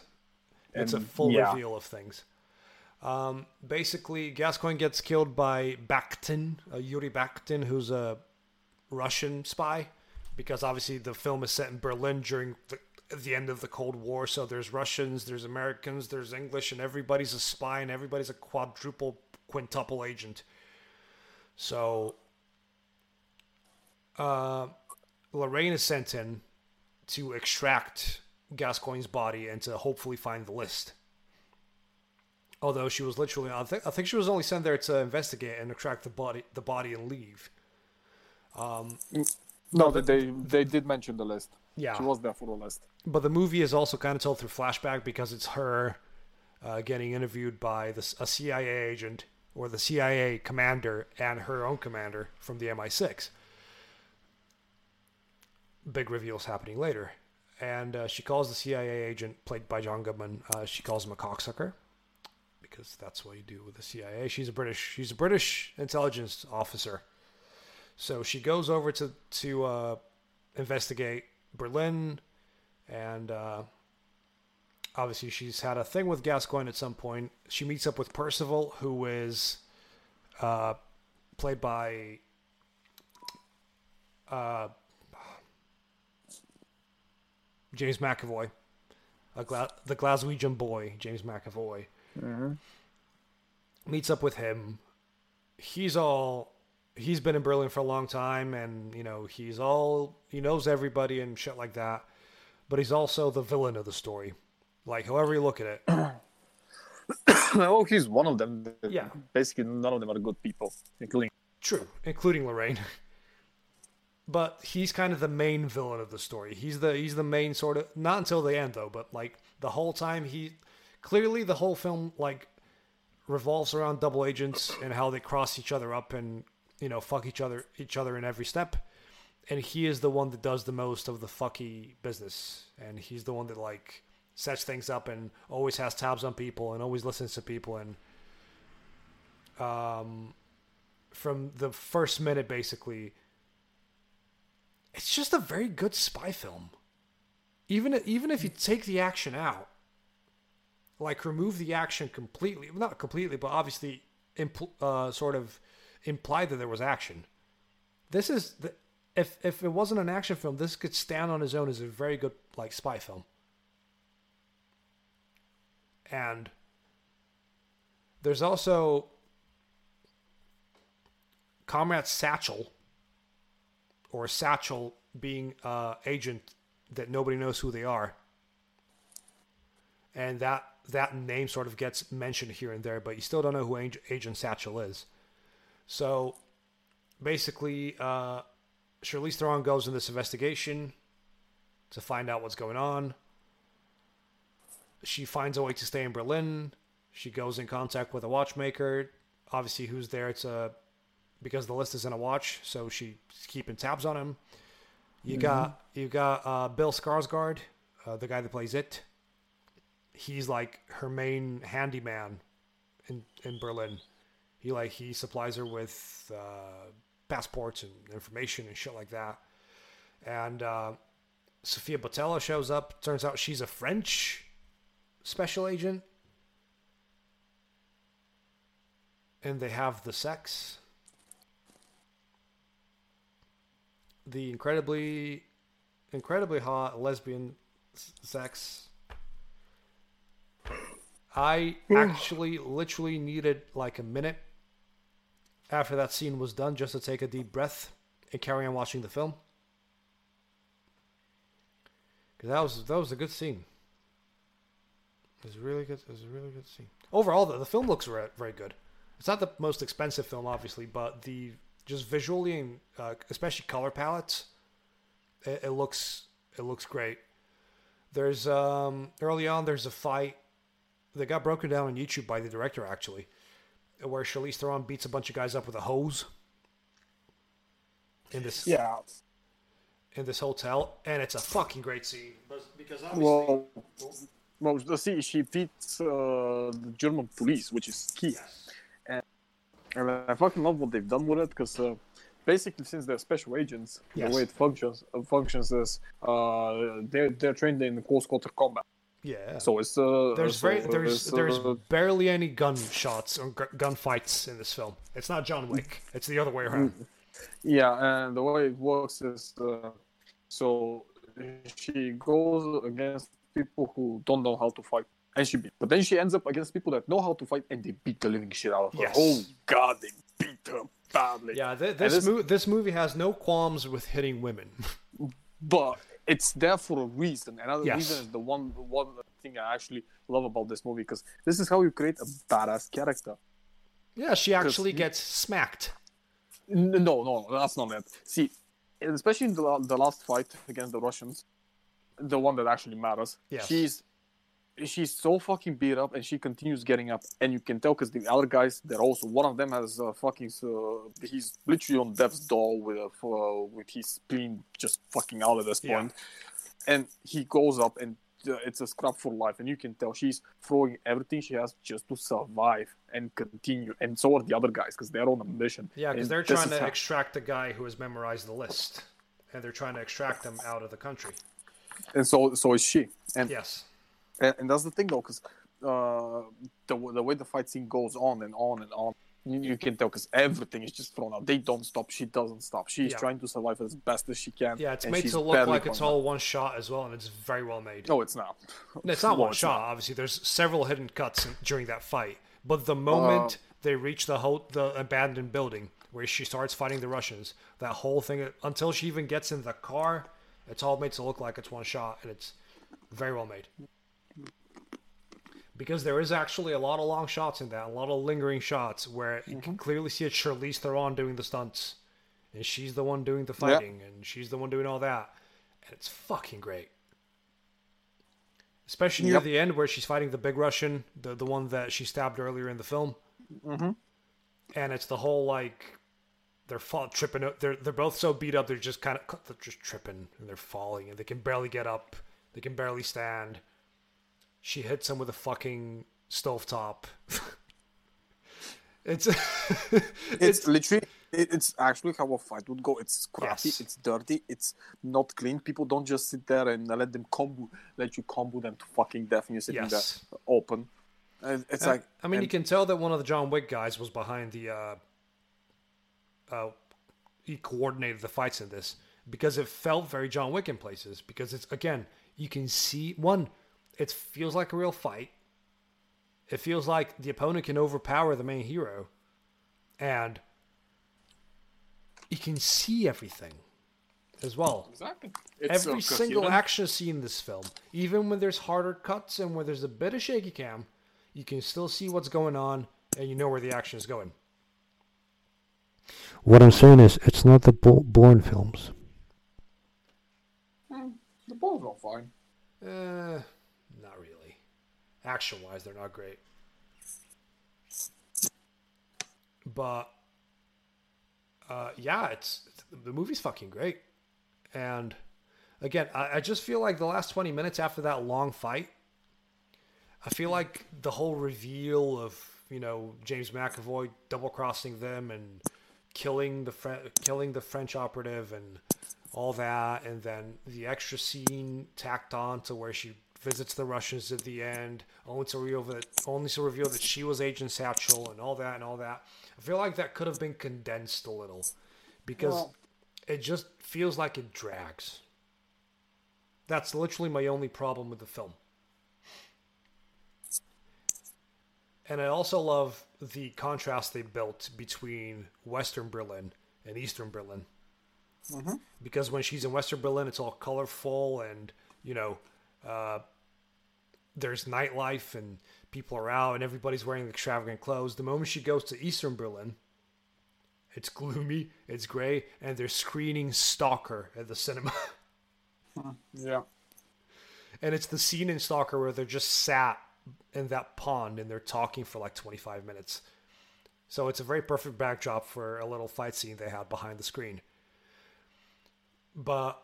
Speaker 1: It's a full
Speaker 2: yeah.
Speaker 1: reveal of things. Um, basically, Gascoigne gets killed by Bakhtin, uh, Yuri Bakhtin, who's a Russian spy, because obviously the film is set in Berlin during the, the end of the Cold War. So there's Russians, there's Americans, there's English, and everybody's a spy, and everybody's a quadruple, quintuple agent. So uh, Lorraine is sent in to extract Gascoigne's body and to hopefully find the list. Although she was literally, I think, I think she was only sent there to investigate and extract the body, the body and leave.
Speaker 2: No, they they, they did mention the list.
Speaker 1: Yeah.
Speaker 2: She was there for the list.
Speaker 1: But the movie is also kind of told through flashback because it's her uh, getting interviewed by a CIA agent or the CIA commander and her own commander from the MI6. Big reveals happening later. And uh, she calls the CIA agent, played by John Goodman, uh, she calls him a cocksucker because that's what you do with the CIA. She's a British, she's a British intelligence officer. So she goes over to to uh, investigate Berlin, and uh, obviously she's had a thing with Gascoigne at some point. She meets up with Percival, who is uh, played by uh, James McAvoy, a Gla- the Glaswegian boy, James McAvoy. Meets up with him. He's all he's been in Berlin for a long time and you know he's all he knows everybody and shit like that but he's also the villain of the story like however you look at it *coughs*
Speaker 2: oh, he's one of them.
Speaker 1: Yeah.
Speaker 2: Basically, none of them are good people, including.
Speaker 1: true including Lorraine *laughs* but he's kind of the main villain of the story he's the he's the main sort of not until the end though but like the whole time he clearly the whole film like revolves around double agents and how they cross each other up and you know fuck each other each other in every step and he is the one that does the most of the fucky business. And he's the one that like sets things up and always has tabs on people and always listens to people. And um from the first minute basically it's just a very good spy film. Even even if you take the action out like remove the action completely not completely but obviously impl- uh, sort of imply that there was action. This is the, if if it wasn't an action film this could stand on its own as a very good like spy film and there's also comrade satchel or satchel being uh agent that nobody knows who they are and that that name sort of gets mentioned here and there, but you still don't know who Agent Satchel is. So basically, uh, Charlize Theron goes in this investigation to find out what's going on. She finds a way to stay in Berlin. She goes in contact with a watchmaker, obviously who's there to because the list is in a watch, so she's keeping tabs on him. You got you got uh, Bill Skarsgård, uh, the guy that plays it he's like her main handyman in in Berlin. He like he supplies her with uh, passports and information and shit like that. And uh, Sofia Boutella shows up. Turns out she's a French special agent, and they have the sex. The incredibly, incredibly hot lesbian s- sex I actually literally needed like a minute after that scene was done just to take a deep breath and carry on watching the film. Cause that was that was a good scene. It was really good. It was a really good scene. Overall, the, the film looks re- very good. It's not the most expensive film, obviously, but the just visually and uh, especially color palettes, it, it looks it looks great. There's um early on there's a fight that got broken down on YouTube by the director actually, where Charlize Theron beats a bunch of guys up with a hose in this
Speaker 2: Yeah.
Speaker 1: in this hotel, and it's a fucking great scene. But because obviously,
Speaker 2: Well, well, see, she beats uh, the German police, which is key.
Speaker 1: yes,
Speaker 2: And I fucking love what they've done with it because uh, basically, since they're special agents,
Speaker 1: Yes.
Speaker 2: the way it functions uh, functions is uh, they're they're trained in close quarter combat.
Speaker 1: Yeah.
Speaker 2: So it's uh,
Speaker 1: there's
Speaker 2: so
Speaker 1: very there's
Speaker 2: it's,
Speaker 1: there's
Speaker 2: uh,
Speaker 1: barely any gunshots or gu- gunfights in this film. It's not John Wick. It's the other way around.
Speaker 2: yeah, and the way it works is uh, so she goes against people who don't know how to fight. And she beat, but then she ends up against people that know how to fight, and they beat the living shit out of her.
Speaker 1: Yes.
Speaker 2: Oh God, they beat her badly.
Speaker 1: Yeah, th- this
Speaker 2: this-
Speaker 1: mo- this movie has no qualms with hitting women. *laughs*
Speaker 2: but it's there for a reason. Another
Speaker 1: Yes.
Speaker 2: reason is the one one thing I actually love about this movie because this is how you create a badass character.
Speaker 1: Yeah, she actually gets smacked.
Speaker 2: No, no, that's not it. See, especially in the, the last fight against the Russians, the one that actually matters.
Speaker 1: Yes.
Speaker 2: She's she's so fucking beat up, and she continues getting up, and you can tell because the other guys, they're also one of them has uh, fucking uh, he's literally on death's door with uh, with his spleen just fucking out at this
Speaker 1: Yeah.
Speaker 2: point. and he goes up and. Uh, it's a scrap for life, and you can tell she's throwing everything she has just to survive and continue. And so are the other guys because they're on a mission.
Speaker 1: Yeah, because they're trying to
Speaker 2: how-
Speaker 1: extract the guy who has memorized the list, and they're trying to extract him out of the country.
Speaker 2: and so so is she and
Speaker 1: Yes.
Speaker 2: And, and that's the thing though because uh the, the way the fight scene goes on and on and on you, you can tell because everything is just thrown out they don't stop she doesn't stop she's
Speaker 1: Yeah.
Speaker 2: trying to survive as best as she can
Speaker 1: Yeah, it's made to look like it's all one shot as well, and it's very well made.
Speaker 2: no it's not
Speaker 1: It's not
Speaker 2: No,
Speaker 1: one
Speaker 2: it's
Speaker 1: shot.
Speaker 2: not.
Speaker 1: Obviously, there's several hidden cuts in, during that fight. But the moment
Speaker 2: Uh,
Speaker 1: they reach the whole the abandoned building where she starts fighting the Russians, that whole thing until she even gets in the car, it's all made to look like it's one shot, and it's very well made. Because there is actually a lot of long shots in that, a lot of lingering shots where you
Speaker 2: Mm-hmm.
Speaker 1: can clearly see it's Charlize Theron doing the stunts, and she's the one doing the fighting, and she's the one doing all that, and it's fucking great. Especially near
Speaker 2: Yep.
Speaker 1: the end where she's fighting the big Russian, the the one that she stabbed earlier in the film.
Speaker 2: Mhm.
Speaker 1: And it's the whole like they're fall, tripping. They're they're both so beat up. They're just kind of they're just tripping and they're falling and they can barely get up. They can barely stand. She hits him with a fucking stovetop. *laughs* *laughs* it's
Speaker 2: it's, literally it's actually how a fight would go it's crappy,
Speaker 1: Yes.
Speaker 2: it's dirty it's not clean people don't just sit there and let them combo let you combo them to fucking death and you're sitting
Speaker 1: Yes.
Speaker 2: there open And it's
Speaker 1: I-
Speaker 2: like
Speaker 1: I mean,
Speaker 2: and-
Speaker 1: you can tell that one of the John Wick guys was behind the. Uh, uh, he coordinated the fights in this because it felt very John Wick in places. Because it's again, you can see one. It feels like a real fight. It feels like the opponent can overpower the main hero, and you can see everything as well.
Speaker 2: Exactly. It's
Speaker 1: Every
Speaker 2: uh,
Speaker 1: single
Speaker 2: coherent.
Speaker 1: action scene in this film, even when there's harder cuts and where there's a bit of shaky cam, you can still see what's going on and you know where the action is going.
Speaker 3: What I'm saying is, it's not the Bo- Bourne films.
Speaker 2: The balls are fine.
Speaker 1: Uh, not really. Action wise, they're not great. But uh, yeah, it's the movie's fucking great. And again, I, I just feel like the last twenty minutes after that long fight, I feel like the whole reveal of you know James McAvoy double crossing them and killing the Fre- killing the French operative and all that, and then the extra scene tacked on to where she visits the Russians at the end, only to reveal that only to reveal that she was Agent Satchel and all that and all that. I feel like that could have been condensed a little because
Speaker 2: Well-
Speaker 1: it just feels like it drags. That's literally my only problem with the film. And I also love the contrast they built between Western Berlin and Eastern Berlin. Mm-hmm. Because when she's in Western Berlin, it's all colorful and, you know, uh, there's nightlife and people are out and everybody's wearing extravagant clothes. The moment she goes to Eastern Berlin, it's gloomy, it's gray, and they're screening Stalker at the cinema. *laughs*
Speaker 2: Yeah.
Speaker 1: And it's the scene in Stalker where they're just sat in that pond and they're talking for like 25 minutes. So it's a very perfect backdrop for a little fight scene they had behind the screen. But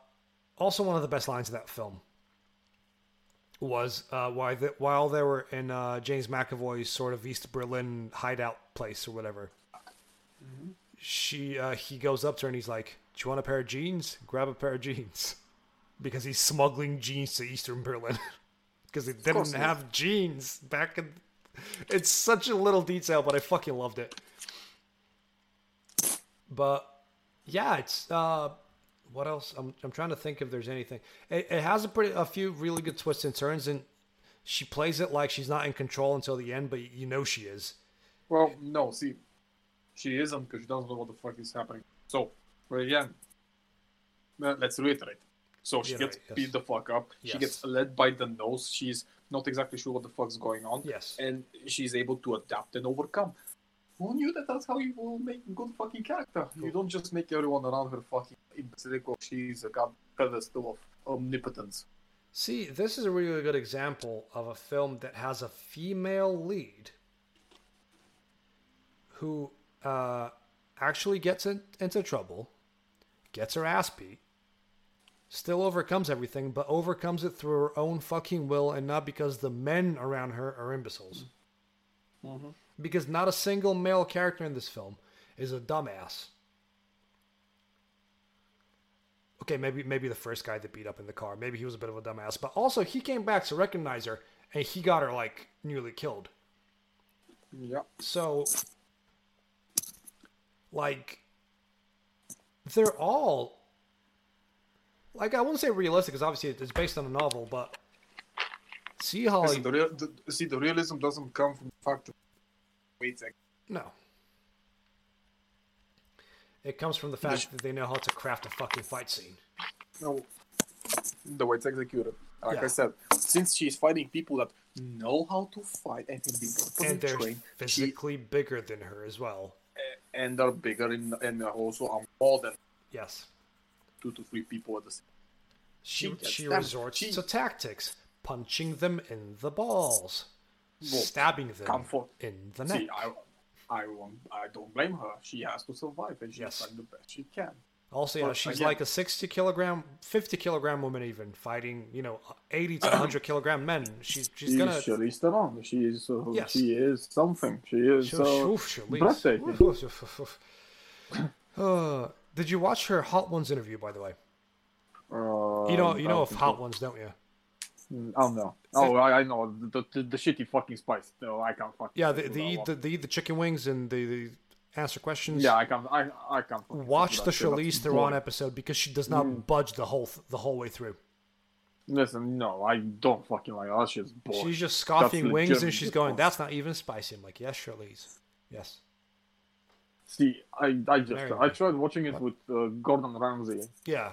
Speaker 1: also one of the best lines of that film was uh, why the, while they were in uh, James McAvoy's sort of East Berlin hideout place or whatever, she uh, he goes up to her and he's like, "Do you want a pair of jeans? Grab a pair of jeans." because he's smuggling jeans to Eastern Berlin *laughs* because they didn't
Speaker 2: course he is.
Speaker 1: have jeans back in. It's such a little detail, but I fucking loved it. But yeah, it's uh, what else? I'm I'm trying to think if there's anything. It, it has a pretty a few really good twists and turns, and she plays it like she's not in control until the end, but you know she is.
Speaker 2: Well, no, see, she isn't because she doesn't know what the fuck is happening. So, but again, let's reiterate. So she gets
Speaker 1: yes.
Speaker 2: beat the fuck up. She gets led by the nose. She's not exactly sure what the fuck's going on.
Speaker 1: Yes.
Speaker 2: And she's able to adapt and overcome. Who knew that that's how you will make good fucking character? You don't just make everyone around her fucking imbecilic or she's a god pedestal of omnipotence.
Speaker 1: See, this is a really good example of a film that has a female lead who uh, actually gets in, into trouble, gets her ass beat, still overcomes everything, but overcomes it through her own fucking will and not because the men around her are imbeciles. Mm-hmm. Because not a single male character in this film is a dumbass. Okay, maybe maybe the first guy that beat up in the car, maybe he was a bit of a dumbass, but also he came back to recognize her and he got her like nearly killed.
Speaker 2: Yeah.
Speaker 1: So, like, they're all like I wouldn't say realistic because obviously it's based on a novel, but see how
Speaker 2: Listen, the real, the, see, the realism doesn't come from the fact that wait a second.
Speaker 1: no, it comes from the fact that they know how to craft a fucking fight scene.
Speaker 2: No, the way it's executed. Like
Speaker 1: Yeah.
Speaker 2: I said, since she's fighting people that know how to fight and can be
Speaker 1: And they're
Speaker 2: trained, she,
Speaker 1: physically bigger than her as well.
Speaker 2: and they're bigger and, and also are more than
Speaker 1: Yes.
Speaker 2: two to three people at the same.
Speaker 1: She,
Speaker 2: She
Speaker 1: she resorts
Speaker 2: She-
Speaker 1: to tactics, punching them in the balls,
Speaker 2: Well,
Speaker 1: stabbing them in the neck.
Speaker 2: See, I, I, won't, I don't blame her. She has to survive, and she's
Speaker 1: Yes.
Speaker 2: trying the best she can.
Speaker 1: Also, yeah, she's
Speaker 2: again-
Speaker 1: like a 60 kilogram, 50 kilogram woman, even fighting, you know, 80 to 100 *coughs* kilogram men. She's she's
Speaker 2: She's
Speaker 1: gonna.
Speaker 2: Charlize Theron. She is. Uh,
Speaker 1: Yes.
Speaker 2: She is something. She is. Uh, breathtaking.
Speaker 1: Uh, did you watch her Hot Ones interview, by the way?
Speaker 2: uh,
Speaker 1: You know, you know of Hot. Ones, don't you?
Speaker 2: Mm, Oh no! Oh, I, I know the, the the shitty fucking spice. No, I can't fucking.
Speaker 1: Yeah, they, they eat the, they eat the chicken wings and they, they answer questions.
Speaker 2: Yeah, I can't. I I can't.
Speaker 1: Watch the.
Speaker 2: That's
Speaker 1: Charlize Theron
Speaker 2: boring.
Speaker 1: episode because she does not budge the whole the whole way through.
Speaker 2: Listen, no, I don't fucking like that. Shit's boring.
Speaker 1: She's just scoffing wings and she's going, "That's not even spicy." I'm like, "Yes, Charlize. Yes."
Speaker 2: See, I I just I tried watching it with uh, Gordon Ramsay,
Speaker 1: Yeah.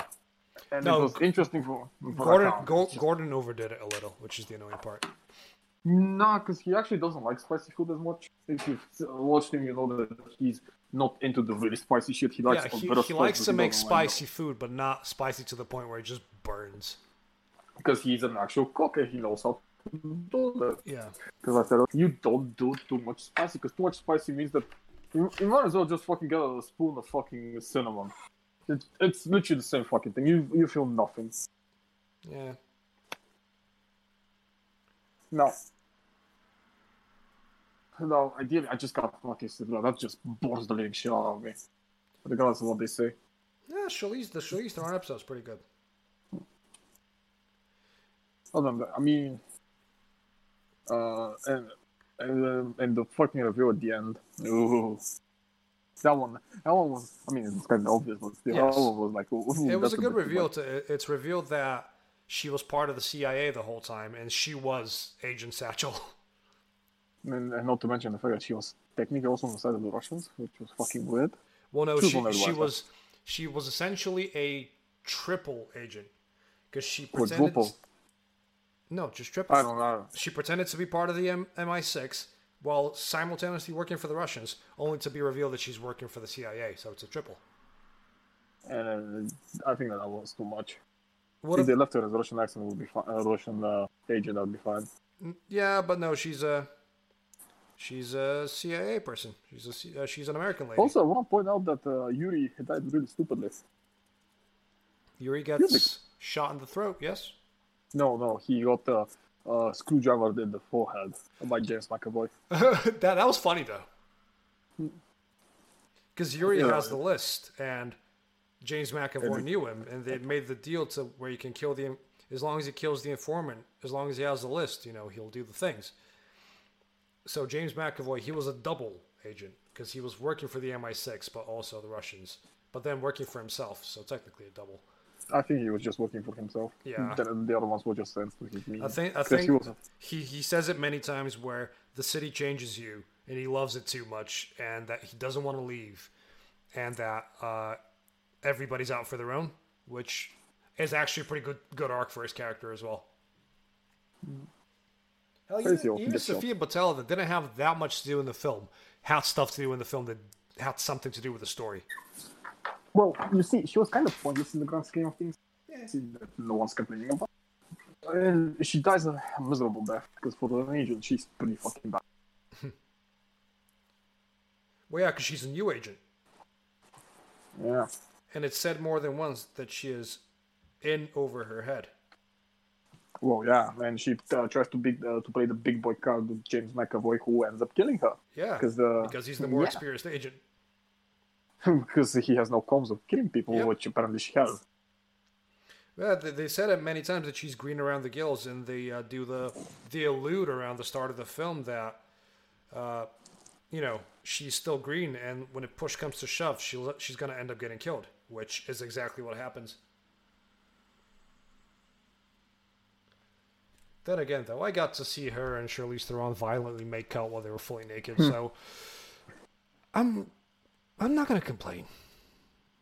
Speaker 2: And
Speaker 1: No,
Speaker 2: it was interesting for, for
Speaker 1: Gordon Gordon overdid it a little, which is the annoying part.
Speaker 2: Nah, because he actually doesn't like spicy food as much. If you've watched him, you know that he's not into the really spicy shit. He likes
Speaker 1: Yeah, he, he likes to
Speaker 2: he
Speaker 1: make spicy food, but not spicy to the point where it just burns.
Speaker 2: because he's an actual cook and he knows how to do that.
Speaker 1: Yeah.
Speaker 2: Because I said, oh, you don't do too much spicy, because too much spicy means that you, you might as well just fucking get a spoon of fucking cinnamon. It, it's literally the same fucking thing. You you feel nothing.
Speaker 1: Yeah.
Speaker 2: No. No, ideally, I just got fucking cinnamon. That just bores the living shit out of me. Regardless of what they say.
Speaker 1: Yeah, Charlize, the Charlize Theron episode's pretty good.
Speaker 2: Other than that, I mean, uh, and and, um, and the fucking review at the end. Ooh. That one, that one was. I mean, it's kind of obvious, but still,
Speaker 1: Yes.
Speaker 2: that one was like. Ooh,
Speaker 1: It was a good reveal.
Speaker 2: much.
Speaker 1: To it's revealed that she was part of the CIA the whole time, and she was Agent Satchel. *laughs*
Speaker 2: And, and not to mention the fact that she was technically also on the side of the Russians, which was fucking weird.
Speaker 1: Well, no,
Speaker 2: She was
Speaker 1: she
Speaker 2: on
Speaker 1: she was she was essentially a triple agent because she pretended. No, just triple.
Speaker 2: I don't know.
Speaker 1: She pretended to be part of the M- MI6 while simultaneously working for the Russians, only to be revealed that she's working for the CIA. So it's a triple.
Speaker 2: And uh, I think that, that was too much.
Speaker 1: What
Speaker 2: if
Speaker 1: if,
Speaker 2: they left her as a Russian accent, would be fine. Uh, Russian uh, agent, that would be fine.
Speaker 1: yeah, but no, she's a she's a CIA person. She's a C- uh, she's an American lady.
Speaker 2: Also, I want to point out that uh, Yuri died really stupidly.
Speaker 1: Yuri gets shot in the throat. Yes.
Speaker 2: No, no, he got uh, uh, screwdriver in the forehead by James McAvoy.
Speaker 1: that that was funny though. Because Yuri
Speaker 2: Yeah.
Speaker 1: has the list, and James McAvoy knew him, and they made the deal to where you can kill the as long as he kills the informant, as long as he has the list, you know, he'll do the things. So James McAvoy, he was a double agent because he was working for the MI6, but also the Russians, but then working for himself, so technically a double.
Speaker 2: I think he was just working for himself.
Speaker 1: Yeah.
Speaker 2: The, the other ones were just sent to his meeting.
Speaker 1: I think I think
Speaker 2: he was
Speaker 1: he, he says it many times where the city changes you and he loves it too much and that he doesn't want to leave and that uh, everybody's out for their own, which is actually a pretty good good arc for his character as well. Hell, even,
Speaker 2: old
Speaker 1: even. Sofia Boutella, that didn't have that much to do in the film, had stuff to do in the film that had something to do with the story.
Speaker 2: Well, you see, she was kind of pointless in the grand scheme of things. Yeah, no one's complaining about. And she dies a miserable death because for the agent, she's pretty fucking bad.
Speaker 1: Well, yeah, because she's a new agent.
Speaker 2: Yeah.
Speaker 1: And it's said more than once that she is in over her head.
Speaker 2: Well, yeah, and she uh, tries to big uh, to play the big boy card with James McAvoy, who ends up killing her
Speaker 1: Yeah,
Speaker 2: because uh,
Speaker 1: because he's the more
Speaker 2: yeah.
Speaker 1: experienced agent. *laughs*
Speaker 2: because he has no qualms of killing people,
Speaker 1: Yep.
Speaker 2: which apparently she has.
Speaker 1: Yeah, they, they said it many times that she's green around the gills, and they uh, do the the allude around the start of the film that, uh, you know, she's still green, and when it push comes to shove, she'll she's gonna end up getting killed, which is exactly what happens. Then again, though, I got to see her and Charlize Theron violently make out while they were fully naked, so I'm I'm not gonna complain.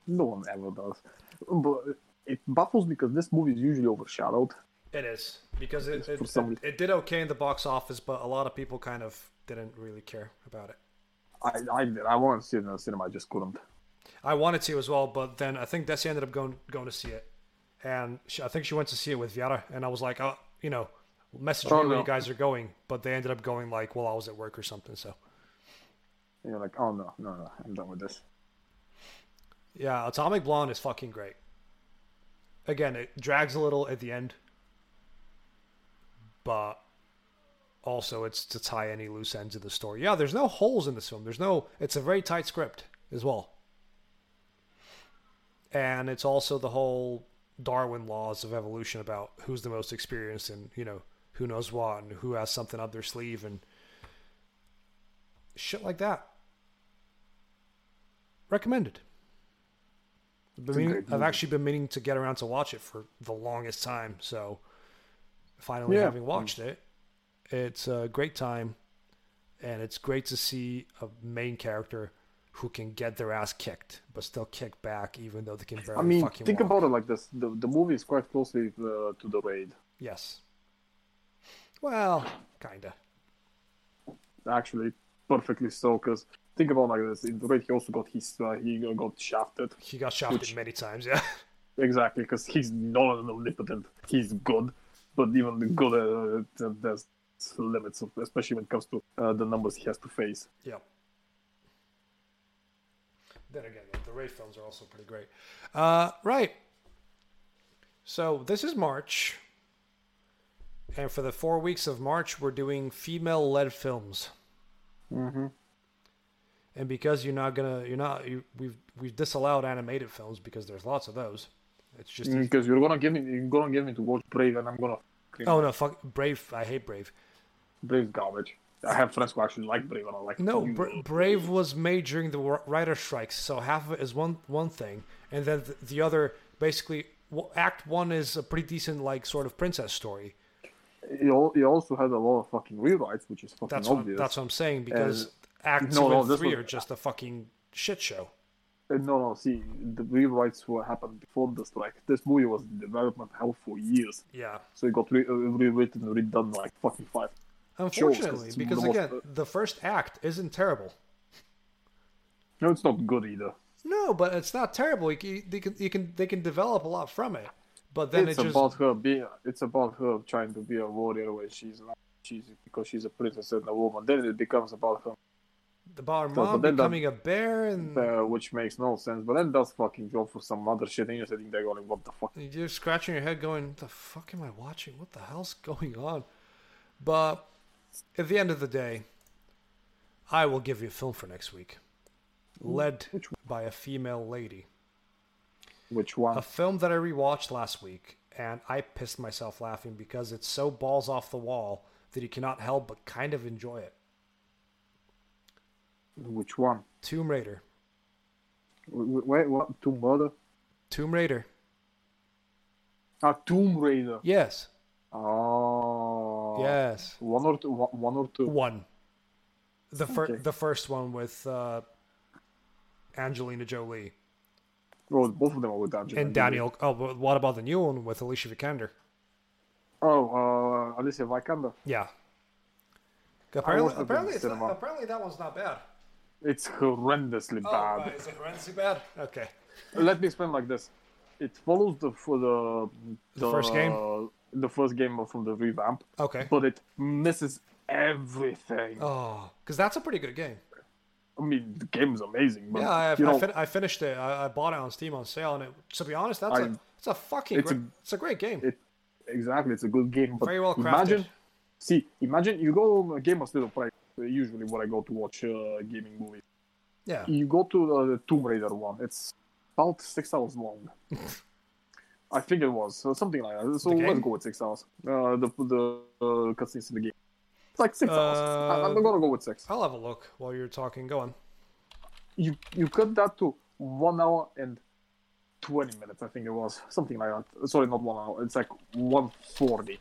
Speaker 2: No one ever does. But it baffles because this movie is usually overshadowed.
Speaker 1: It is because it
Speaker 2: For
Speaker 1: it,
Speaker 2: some
Speaker 1: it, it did okay in the box office, but a lot of people kind of didn't really care about it.
Speaker 2: I I. I wanted to see it in the cinema, I just couldn't.
Speaker 1: I wanted to as well, but then I think Desi ended up going going to see it, and she, I think she went to see it with Viara, and I was like, oh, you know, message
Speaker 2: Oh,
Speaker 1: me when
Speaker 2: no.
Speaker 1: you guys are going, but they ended up going like while I was at work or something. So
Speaker 2: And you're like, oh no, no, no, I'm done with this.
Speaker 1: yeah, Atomic Blonde is fucking great. Again, it drags a little at the end, but also it's to tie any loose ends of the story. Yeah, there's no holes in this film. There's no. It's a very tight script as well, and it's also the whole Darwin laws of evolution about who's the most experienced and you know who knows what and who has something up their sleeve and shit like that. Recommended. I've, meaning- I've actually been meaning to get around to watch it for the longest time, so finally
Speaker 2: Yeah.
Speaker 1: having watched it, it's a great time, and it's great to see a main character who can get their ass kicked but still kick back, even though they can barely
Speaker 2: I mean, think
Speaker 1: walk.
Speaker 2: about it like this: the the movie is quite closely uh, to the raid.
Speaker 1: Yes. Well, kinda.
Speaker 2: Actually, perfectly so. Because think about like this: in the raid, he also got his uh, he got shafted.
Speaker 1: He got shafted
Speaker 2: Which-
Speaker 1: many times. Yeah. *laughs*
Speaker 2: Exactly, because he's not an omnipotent. He's good, but even the good, uh, uh, there's limits, of, especially when it comes to uh, the numbers he has to face.
Speaker 1: Yeah. Then again, the Raid films are also pretty great. Uh, right. So this is March, and for the four weeks of March, we're doing female-led films.
Speaker 2: Mm-hmm.
Speaker 1: And because you're not gonna, you're not, you, we've we've disallowed animated films because there's lots of those. It's just mm,
Speaker 2: Because you're gonna give me, you're gonna give me to watch Brave, and I'm gonna.
Speaker 1: oh no, fuck Brave. I hate Brave.
Speaker 2: Brave's garbage. I have friends who actually like Brave, and I like.
Speaker 1: No. Bra- Brave was made during the wr- writer strikes, so half of it is one one thing, and then the, the other basically Act One is a pretty decent like sort of princess story.
Speaker 2: He, also had a lot of fucking rewrites, which is fucking
Speaker 1: That's what,
Speaker 2: obvious.
Speaker 1: that's what I'm saying because Act
Speaker 2: no,
Speaker 1: Two
Speaker 2: no,
Speaker 1: and Three
Speaker 2: was-
Speaker 1: are just a fucking shit show.
Speaker 2: Uh, No, no. See, the rewrites were happened before the strike. This movie was in development hell for years,
Speaker 1: Yeah,
Speaker 2: so it got re- uh, rewritten, redone like fucking five.
Speaker 1: unfortunately,
Speaker 2: it's
Speaker 1: because
Speaker 2: the most-
Speaker 1: again, the first act isn't terrible.
Speaker 2: No, it's not good either.
Speaker 1: No, but it's not terrible. You can, they can you can they can develop a lot from it, but then
Speaker 2: it's
Speaker 1: it just
Speaker 2: about her being. It's about her trying to be a warrior when she's not. She's because she's a princess and a woman. Then it becomes about her,
Speaker 1: about her
Speaker 2: but
Speaker 1: mom
Speaker 2: then that-
Speaker 1: becoming a bear and
Speaker 2: uh, which makes no sense. But then does fucking go for some other shit, and you're sitting there going, "What the fuck?"
Speaker 1: You're scratching your head going, the fuck am I watching? What the hell's going on? But at the end of the day, I will give you a film for next week. Led
Speaker 2: Which
Speaker 1: by a female lady.
Speaker 2: Which one?
Speaker 1: A film that I rewatched last week, and I pissed myself laughing because it's so balls off the wall that you cannot help but kind of enjoy it.
Speaker 2: Which one?
Speaker 1: Tomb Raider.
Speaker 2: Wait, what? Tomb Raider?
Speaker 1: Tomb Raider.
Speaker 2: Ah, Tomb Raider.
Speaker 1: Yes.
Speaker 2: Oh.
Speaker 1: Yes.
Speaker 2: One or two. One or two.
Speaker 1: One. The fir-
Speaker 2: Okay.
Speaker 1: the first one with uh, Angelina Jolie.
Speaker 2: Oh, both of them are with Angelina
Speaker 1: And Daniel. Oh, but what about the new one with Alicia Vikander?
Speaker 2: Oh, uh, Alicia Vikander.
Speaker 1: Yeah, Apparently, apparently, it's not, apparently that one's not bad.
Speaker 2: It's horrendously
Speaker 1: Oh,
Speaker 2: bad.
Speaker 1: right, is it horrendously bad? Okay.
Speaker 2: Let me explain like this. It follows the for the
Speaker 1: The first game?
Speaker 2: the first game from the revamp,
Speaker 1: Okay.
Speaker 2: but it misses everything.
Speaker 1: Oh, because that's a pretty good game.
Speaker 2: I mean, the game is amazing, but
Speaker 1: Yeah, I,
Speaker 2: you
Speaker 1: I,
Speaker 2: know,
Speaker 1: fin- I finished it. I, I bought it on Steam on sale, and it, to be honest, that's a
Speaker 2: I-
Speaker 1: it's a fucking
Speaker 2: it's a-
Speaker 1: great, it's a great game.
Speaker 2: it exactly it's a good game. But
Speaker 1: Very well crafted.
Speaker 2: imagine, see, imagine you go on a game of still play. Usually, when I go to watch uh, gaming movies,
Speaker 1: yeah.
Speaker 2: you go to the, the Tomb Raider one. It's about six hours long. *laughs* I think it was so something like that. So let's go with six hours. Uh, the the uh, cutscenes in the game. It's like six hours. I, I'm
Speaker 1: Uh,
Speaker 2: gonna go with six.
Speaker 1: I'll have a look while you're talking. Go on.
Speaker 2: You you cut that to one hour and twenty minutes. I think it was something like that. Sorry, not one hour. It's like one forty.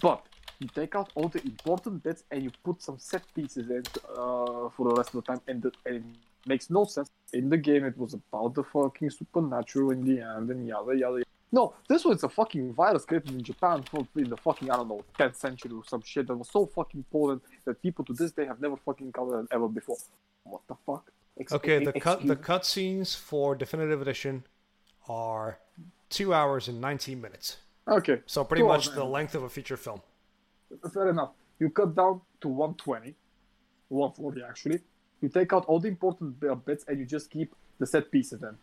Speaker 2: But you take out all the important bits and you put some set pieces in uh, for the rest of the time, and, the, and it makes no sense. In the game, it was about the fucking supernatural in the end, and yada yada. yada. No, this was a fucking virus created in Japan for in the fucking I don't know 10th century or some shit that was so fucking potent that people to this day have never fucking encountered ever before. What the fuck?
Speaker 1: Okay, the cut the cutscenes for definitive edition are two hours and 19 minutes.
Speaker 2: Okay,
Speaker 1: So pretty
Speaker 2: Two
Speaker 1: much
Speaker 2: hours
Speaker 1: the length of a feature film.
Speaker 2: Fair enough. You cut down to 120, 140 actually. You take out all the important bits and you just keep the set pieces in.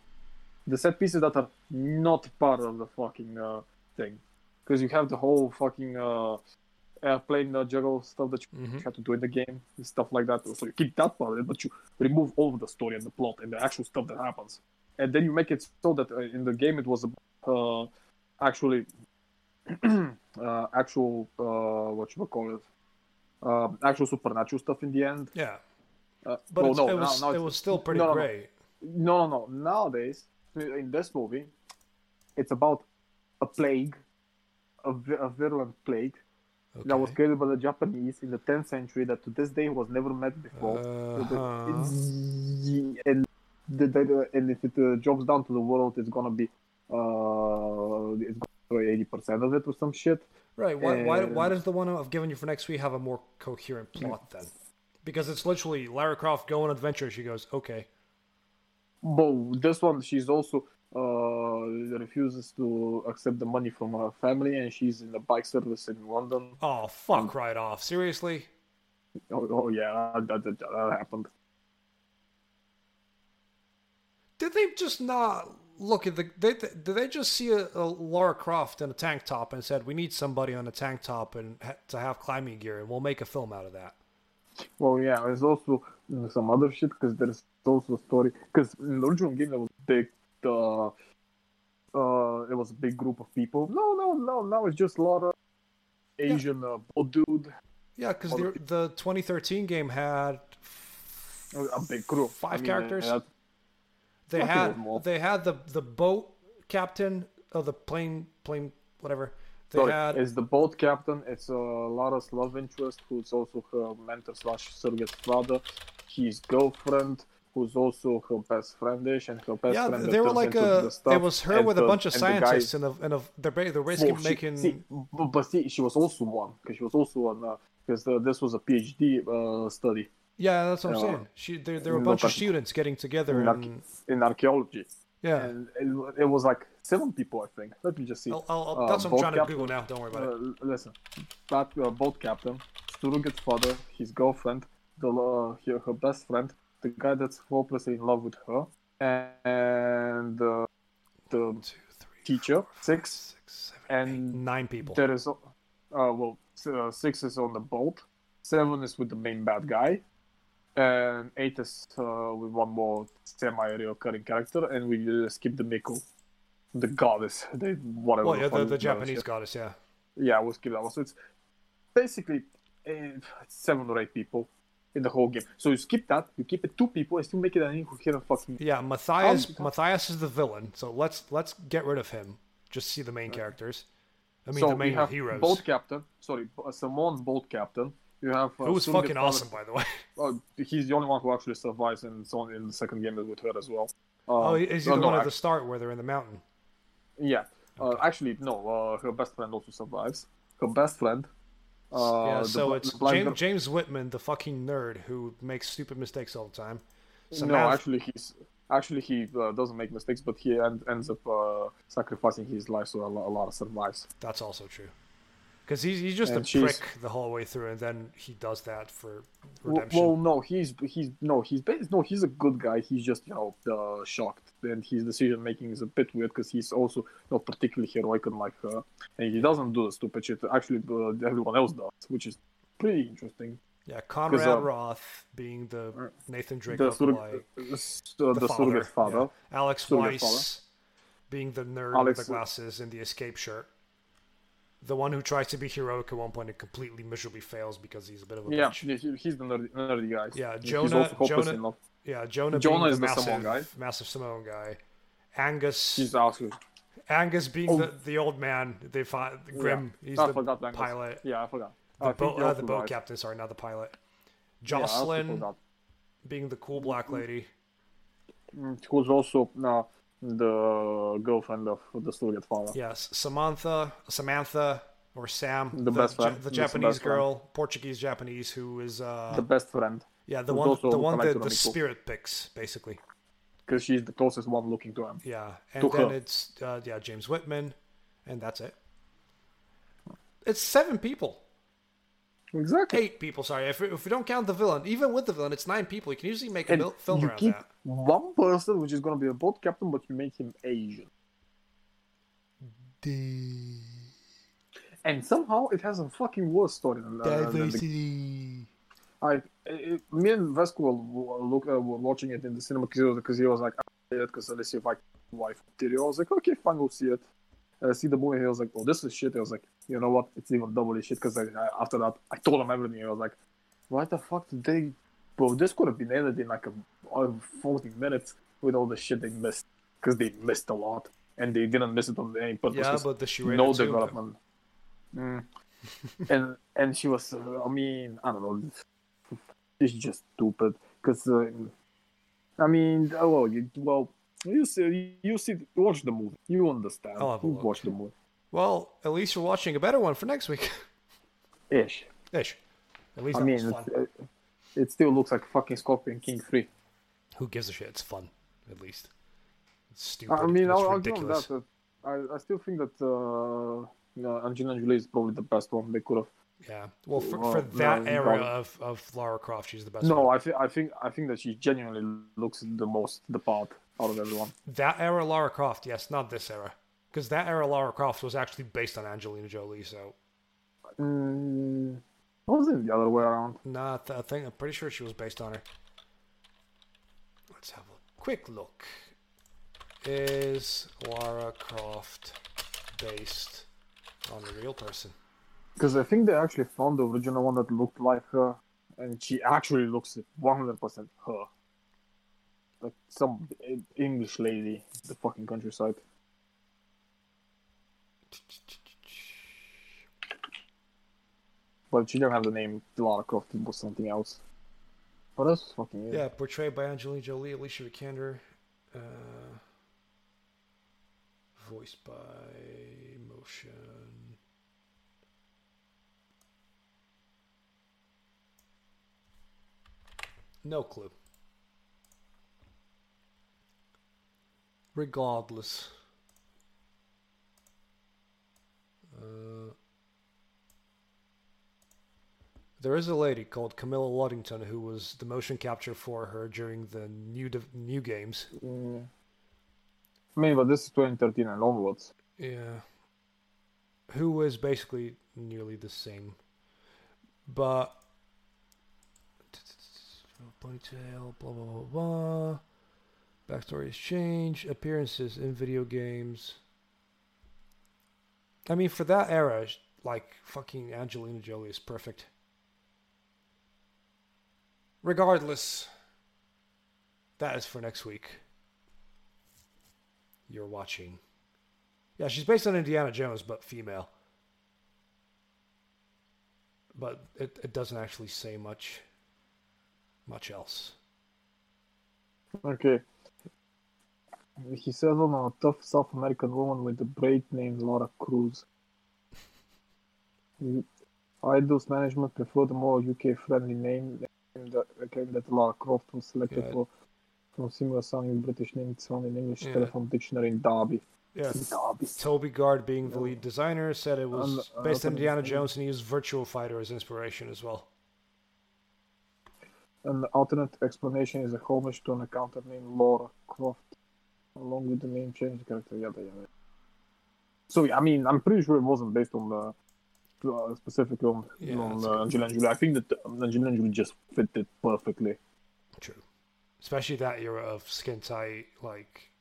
Speaker 2: The set pieces that are not part of the fucking uh, thing. Because you have the whole fucking uh, airplane uh, juggle stuff that you
Speaker 1: Mhm.
Speaker 2: have to do in the game and stuff like that. So you keep that part of it, but you remove all of the story and the plot and the actual stuff that happens. And then you make it so that uh, in the game it was uh, actually *clears throat* uh, actual uh, what you call it, uh, actual supernatural stuff in the end.
Speaker 1: Yeah,
Speaker 2: Uh,
Speaker 1: but
Speaker 2: well, no,
Speaker 1: it was
Speaker 2: now
Speaker 1: it was still pretty
Speaker 2: no,
Speaker 1: great.
Speaker 2: No, no, no. Nowadays, in this movie, it's about a plague, a, a virulent plague that was created by the Japanese in the 10th century that to this day was never met before.
Speaker 1: Uh-huh.
Speaker 2: And and if it uh, drops down to the world, it's gonna be uh, it's gonna eighty percent of it or some shit.
Speaker 1: Right. Why, why,
Speaker 2: And-
Speaker 1: why does the one I've given you for next week have a more coherent plot then? Because it's literally Lara Croft go on adventure. She goes, okay.
Speaker 2: But this one, she's also uh, refuses to accept the money from her family, and she's in the bike service in London.
Speaker 1: Oh, fuck right off. Seriously?
Speaker 2: Oh, oh yeah, that, that, that happened.
Speaker 1: Did they just not look at the. They, did they just see a, a Lara Croft in a tank top and said, we need somebody on a tank top and ha- to have climbing gear, and we'll make a film out of that?
Speaker 2: Well, yeah, there's also some other shit because there's also a story. Because in the original game, there was big, uh, uh, it was a big group of people. No, no, no, now it's just Laura, lot of Asian uh, boat dude,
Speaker 1: Yeah, because the, the 2013 game had.
Speaker 2: a big crew.
Speaker 1: Five
Speaker 2: I mean,
Speaker 1: characters? They
Speaker 2: I think it
Speaker 1: had
Speaker 2: was more.
Speaker 1: they had the the boat captain of the plane plane whatever. They
Speaker 2: Sorry,
Speaker 1: had
Speaker 2: it's the boat captain. It's uh, Lara's love interest, who's also her mentor slash surrogate father. His girlfriend, who's also her best friendish, and her best
Speaker 1: yeah,
Speaker 2: friend. that
Speaker 1: they were like a.
Speaker 2: the
Speaker 1: It was her with a bunch of
Speaker 2: and the guy-
Speaker 1: scientists, and, a, and a, they're they're basically
Speaker 2: Well, she-
Speaker 1: making.
Speaker 2: see, but, see, she was also one because she was also on because uh, this was a PhD uh, study
Speaker 1: yeah, that's what I'm saying. She, there, there were a bunch of students getting together,
Speaker 2: in,
Speaker 1: and
Speaker 2: in archaeology,
Speaker 1: yeah.
Speaker 2: and it, it was like seven people, I think. Let me just see.
Speaker 1: I'll, I'll,
Speaker 2: uh,
Speaker 1: that's what I'm trying to
Speaker 2: captain-
Speaker 1: Google now. Don't worry about it.
Speaker 2: Uh, listen, that uh, boat captain, surrogate father, his girlfriend, the uh, her, best friend, the guy that's hopelessly in love with her, and uh, the
Speaker 1: Two, three,
Speaker 2: teacher, six,
Speaker 1: six, seven, eight,
Speaker 2: and
Speaker 1: nine people.
Speaker 2: there is, uh, well, uh, six is on the boat, seven is with the main bad guy, and eight is uh, with one more semi-recurring character, and we uh, skip Himiko, the goddess, the whatever.
Speaker 1: Well, yeah, the, the Japanese
Speaker 2: shit.
Speaker 1: goddess, yeah.
Speaker 2: Yeah, we'll skip that one. So it's basically uh, seven or eight people in the whole game. So you skip that, you keep it two people, and still make it an incoherent fucking.
Speaker 1: Yeah, Mathias.
Speaker 2: How-
Speaker 1: Mathias is the villain, so let's let's get rid of him. Just see the main characters. I mean,
Speaker 2: so
Speaker 1: the
Speaker 2: we
Speaker 1: main
Speaker 2: have
Speaker 1: heroes.
Speaker 2: boat captain. Sorry, Simone boat captain. You have. Uh,
Speaker 1: Who was fucking awesome, by the way.
Speaker 2: Uh, *laughs* he's the only one who actually survives, and so in the second game with her as well. Uh,
Speaker 1: Oh, is he the
Speaker 2: no,
Speaker 1: one at the start where they're in the mountain?
Speaker 2: Yeah. Uh, actually, no. Uh, her best friend also survives. Her best friend, Uh,
Speaker 1: yeah, so
Speaker 2: bl-
Speaker 1: it's
Speaker 2: the
Speaker 1: James, James Whitman, the fucking nerd who makes stupid mistakes all the time.
Speaker 2: No, actually, he's actually he uh, doesn't make mistakes, but he end, ends up uh, sacrificing his life so a lot, a lot of survives.
Speaker 1: That's also true. Because he's, he's just
Speaker 2: And
Speaker 1: a
Speaker 2: she's-
Speaker 1: prick the whole way through, and then he does that for
Speaker 2: Well,
Speaker 1: redemption.
Speaker 2: well, no, he's he's no, he's no, he's a good guy. He's just you know uh, shocked, and his decision making is a bit weird because he's also not particularly heroic and like her, and he doesn't do the stupid shit. Actually, uh, everyone else does, which is pretty interesting.
Speaker 1: yeah, Conrad
Speaker 2: uh,
Speaker 1: Roth being the
Speaker 2: uh,
Speaker 1: Nathan Drake
Speaker 2: The,
Speaker 1: lookalike,
Speaker 2: surrog- uh, the,
Speaker 1: the, father,
Speaker 2: father.
Speaker 1: yeah. Alex Weiss being the nerd
Speaker 2: Alex-
Speaker 1: with the glasses and the escape shirt. The one who tries to be heroic at one point and completely miserably fails because he's a bit of a
Speaker 2: Yeah,
Speaker 1: bitch.
Speaker 2: yeah, he's the nerdy, nerdy guy.
Speaker 1: Yeah, Jonah- Jonah-. Yeah, Jonah,
Speaker 2: Jonah is
Speaker 1: the massive,
Speaker 2: Samoan guy.
Speaker 1: massive Samoan guy. Angus,
Speaker 2: He's awesome.
Speaker 1: Angus being
Speaker 2: Oh.
Speaker 1: the, the old man. They find Grim. He's
Speaker 2: I
Speaker 1: the
Speaker 2: forgot Angus.
Speaker 1: pilot.
Speaker 2: Yeah, I forgot.
Speaker 1: The
Speaker 2: I think
Speaker 1: boat, uh, the boat captain. Sorry, not the pilot.
Speaker 2: Yeah, I
Speaker 1: Jocelyn
Speaker 2: forgot.
Speaker 1: being the cool black lady.
Speaker 2: Mm, Who's also uh, the girlfriend of the surrogate father.
Speaker 1: Yes, Samantha, Samantha, or Sam,
Speaker 2: The best
Speaker 1: Ja-
Speaker 2: friend.
Speaker 1: the
Speaker 2: That's the
Speaker 1: Japanese
Speaker 2: best friend.
Speaker 1: girl, Portuguese Japanese, who is uh,
Speaker 2: The best friend.
Speaker 1: yeah, the one, the one that the spirit picks, basically.
Speaker 2: Because she's the closest one looking to him.
Speaker 1: Yeah, and
Speaker 2: To
Speaker 1: then
Speaker 2: her.
Speaker 1: it's uh, yeah James Whitman, and that's it. It's seven people,
Speaker 2: Exactly.
Speaker 1: eight people. Sorry, if, if we don't count the villain, even with the villain, it's nine people. You can usually make a
Speaker 2: And
Speaker 1: mil- film
Speaker 2: you
Speaker 1: around
Speaker 2: keep
Speaker 1: that.
Speaker 2: one person, which is going to be a boat captain, but you make him Asian. And somehow it has a fucking worse story than, uh, than the I, it, me and Vesco were, look, uh, were watching it in the cinema because he was like, I see it because let's see if I can wife. I was like, okay, fine, go see it. Uh, see the movie. He was like, oh, this is shit. I was like, you know what? It's even doubly shit because I, I, after that, I told him everything. I was like, why the fuck did they? Bro, this could have been edited in like a, a 40 minutes with all the shit they missed because they missed a lot and they didn't miss it on any purpose.
Speaker 1: Yeah, but the she
Speaker 2: no development. Mm. *laughs* and and she was, uh, I mean, I don't know, it's just stupid. Cause uh, I mean, oh, well, you, well, you see, you see, watch the movie, you understand.
Speaker 1: I'll have a look.
Speaker 2: watch the movie,
Speaker 1: Well, at least you're watching a better one for next week. *laughs*
Speaker 2: ish.
Speaker 1: Ish. At least
Speaker 2: I mean,
Speaker 1: was fun.
Speaker 2: it's, uh, it still looks like fucking Scorpion King three.
Speaker 1: Who gives a shit? It's fun, at least. It's stupid.
Speaker 2: I mean, I'll, I'll give them that. uh, I, I still think that uh, you know, Angelina Jolie is probably the best one they could have.
Speaker 1: Yeah. Well, for,
Speaker 2: Well,
Speaker 1: for that
Speaker 2: no,
Speaker 1: era
Speaker 2: no.
Speaker 1: of, of Lara Croft, she's the best.
Speaker 2: No,
Speaker 1: one.
Speaker 2: I think I think I think that she genuinely looks the most the part out of everyone.
Speaker 1: That era Lara Croft, yes, not this era. Because that era Lara Croft was actually based on Angelina Jolie, so.
Speaker 2: Mm, wasn't the other way around?
Speaker 1: Nah, th- I think I'm pretty sure she was based on her. Let's have a quick look. Is Lara Croft based on a real person?
Speaker 2: Because I think they actually found the original one that looked like her, and she actually looks 100% her. Like some English lady, the fucking countryside. But she didn't have the name Lara Croft, it was something else. But that's fucking weird.
Speaker 1: Yeah, portrayed by Angelina Jolie, Alicia Vikander. Uh, voiced by motion. No clue. Regardless. Uh, there is a lady called Camilla Luddington who was the motion capture for her during the new div- new games.
Speaker 2: Mm. I mean, but this is 2013 and onwards.
Speaker 1: Yeah. Who was basically nearly the same. But *laughs* ponytail, blah blah blah blah. Backstory has changed. Appearances in video games. I mean, for that era, like fucking Angelina Jolie is perfect. Regardless, that is for next week. You're watching. Yeah, she's based on Indiana Jones, but female. But it, it doesn't actually say much much else.
Speaker 2: Okay. He says on a tough South American woman with a braid named Laura Cruz. Eidos management preferred the more UK-friendly name. that- Lara Croft was selected
Speaker 1: Yeah.
Speaker 2: for from similar sounding British name it's found in English
Speaker 1: Yeah.
Speaker 2: telephone dictionary in Derby.
Speaker 1: Yes.
Speaker 2: Derby.
Speaker 1: Toby Gard, being the lead designer, said it was
Speaker 2: uh,
Speaker 1: based on Indiana Jones and he used Virtua Fighter as inspiration as well.
Speaker 2: An alternate explanation is a homage to an accountant named Laura Croft, along with the name change character. Yada yada. So yeah, I mean, I'm pretty sure it wasn't based on the uh, specifically on,
Speaker 1: Yeah,
Speaker 2: on uh, Angelina Jolie. I think that um, Angelina Jolie just fit it perfectly.
Speaker 1: True. Especially that era of skin tight, like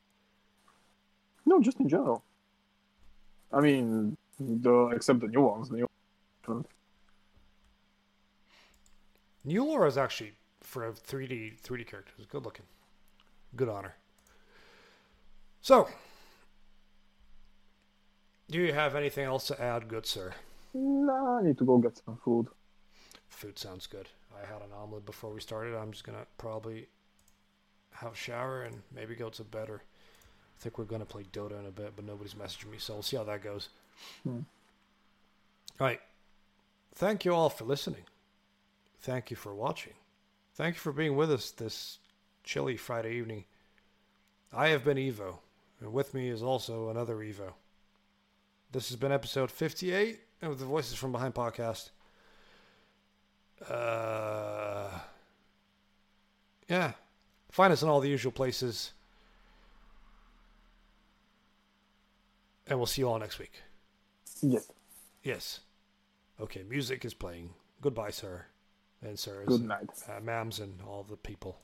Speaker 2: No, just in general. I mean, the except the new ones. The new
Speaker 1: New Lara is actually for a 3D 3D character is good looking, good honor. So, do you have anything else to add, good sir?
Speaker 2: Nah, I need to go get some food.
Speaker 1: Food sounds good. I had an omelet before we started. I'm just gonna probably have a shower and maybe go to bed. Or I think we're gonna play Dota in a bit, but nobody's messaging me, so we'll see how that goes.
Speaker 2: Hmm.
Speaker 1: All right. Thank you all for listening. Thank you for watching. Thank you for being with us this chilly Friday evening. I have been Evo, and with me is also another Evo. This has been episode 58 of the Voices from Behind podcast. Uh, yeah. Find us in all the usual places. And we'll see you all next week.
Speaker 2: Yes.
Speaker 1: Yes. Okay, music is playing. Goodbye, sir. And sirs.
Speaker 2: Good night.
Speaker 1: Uh, ma'ams and all the people.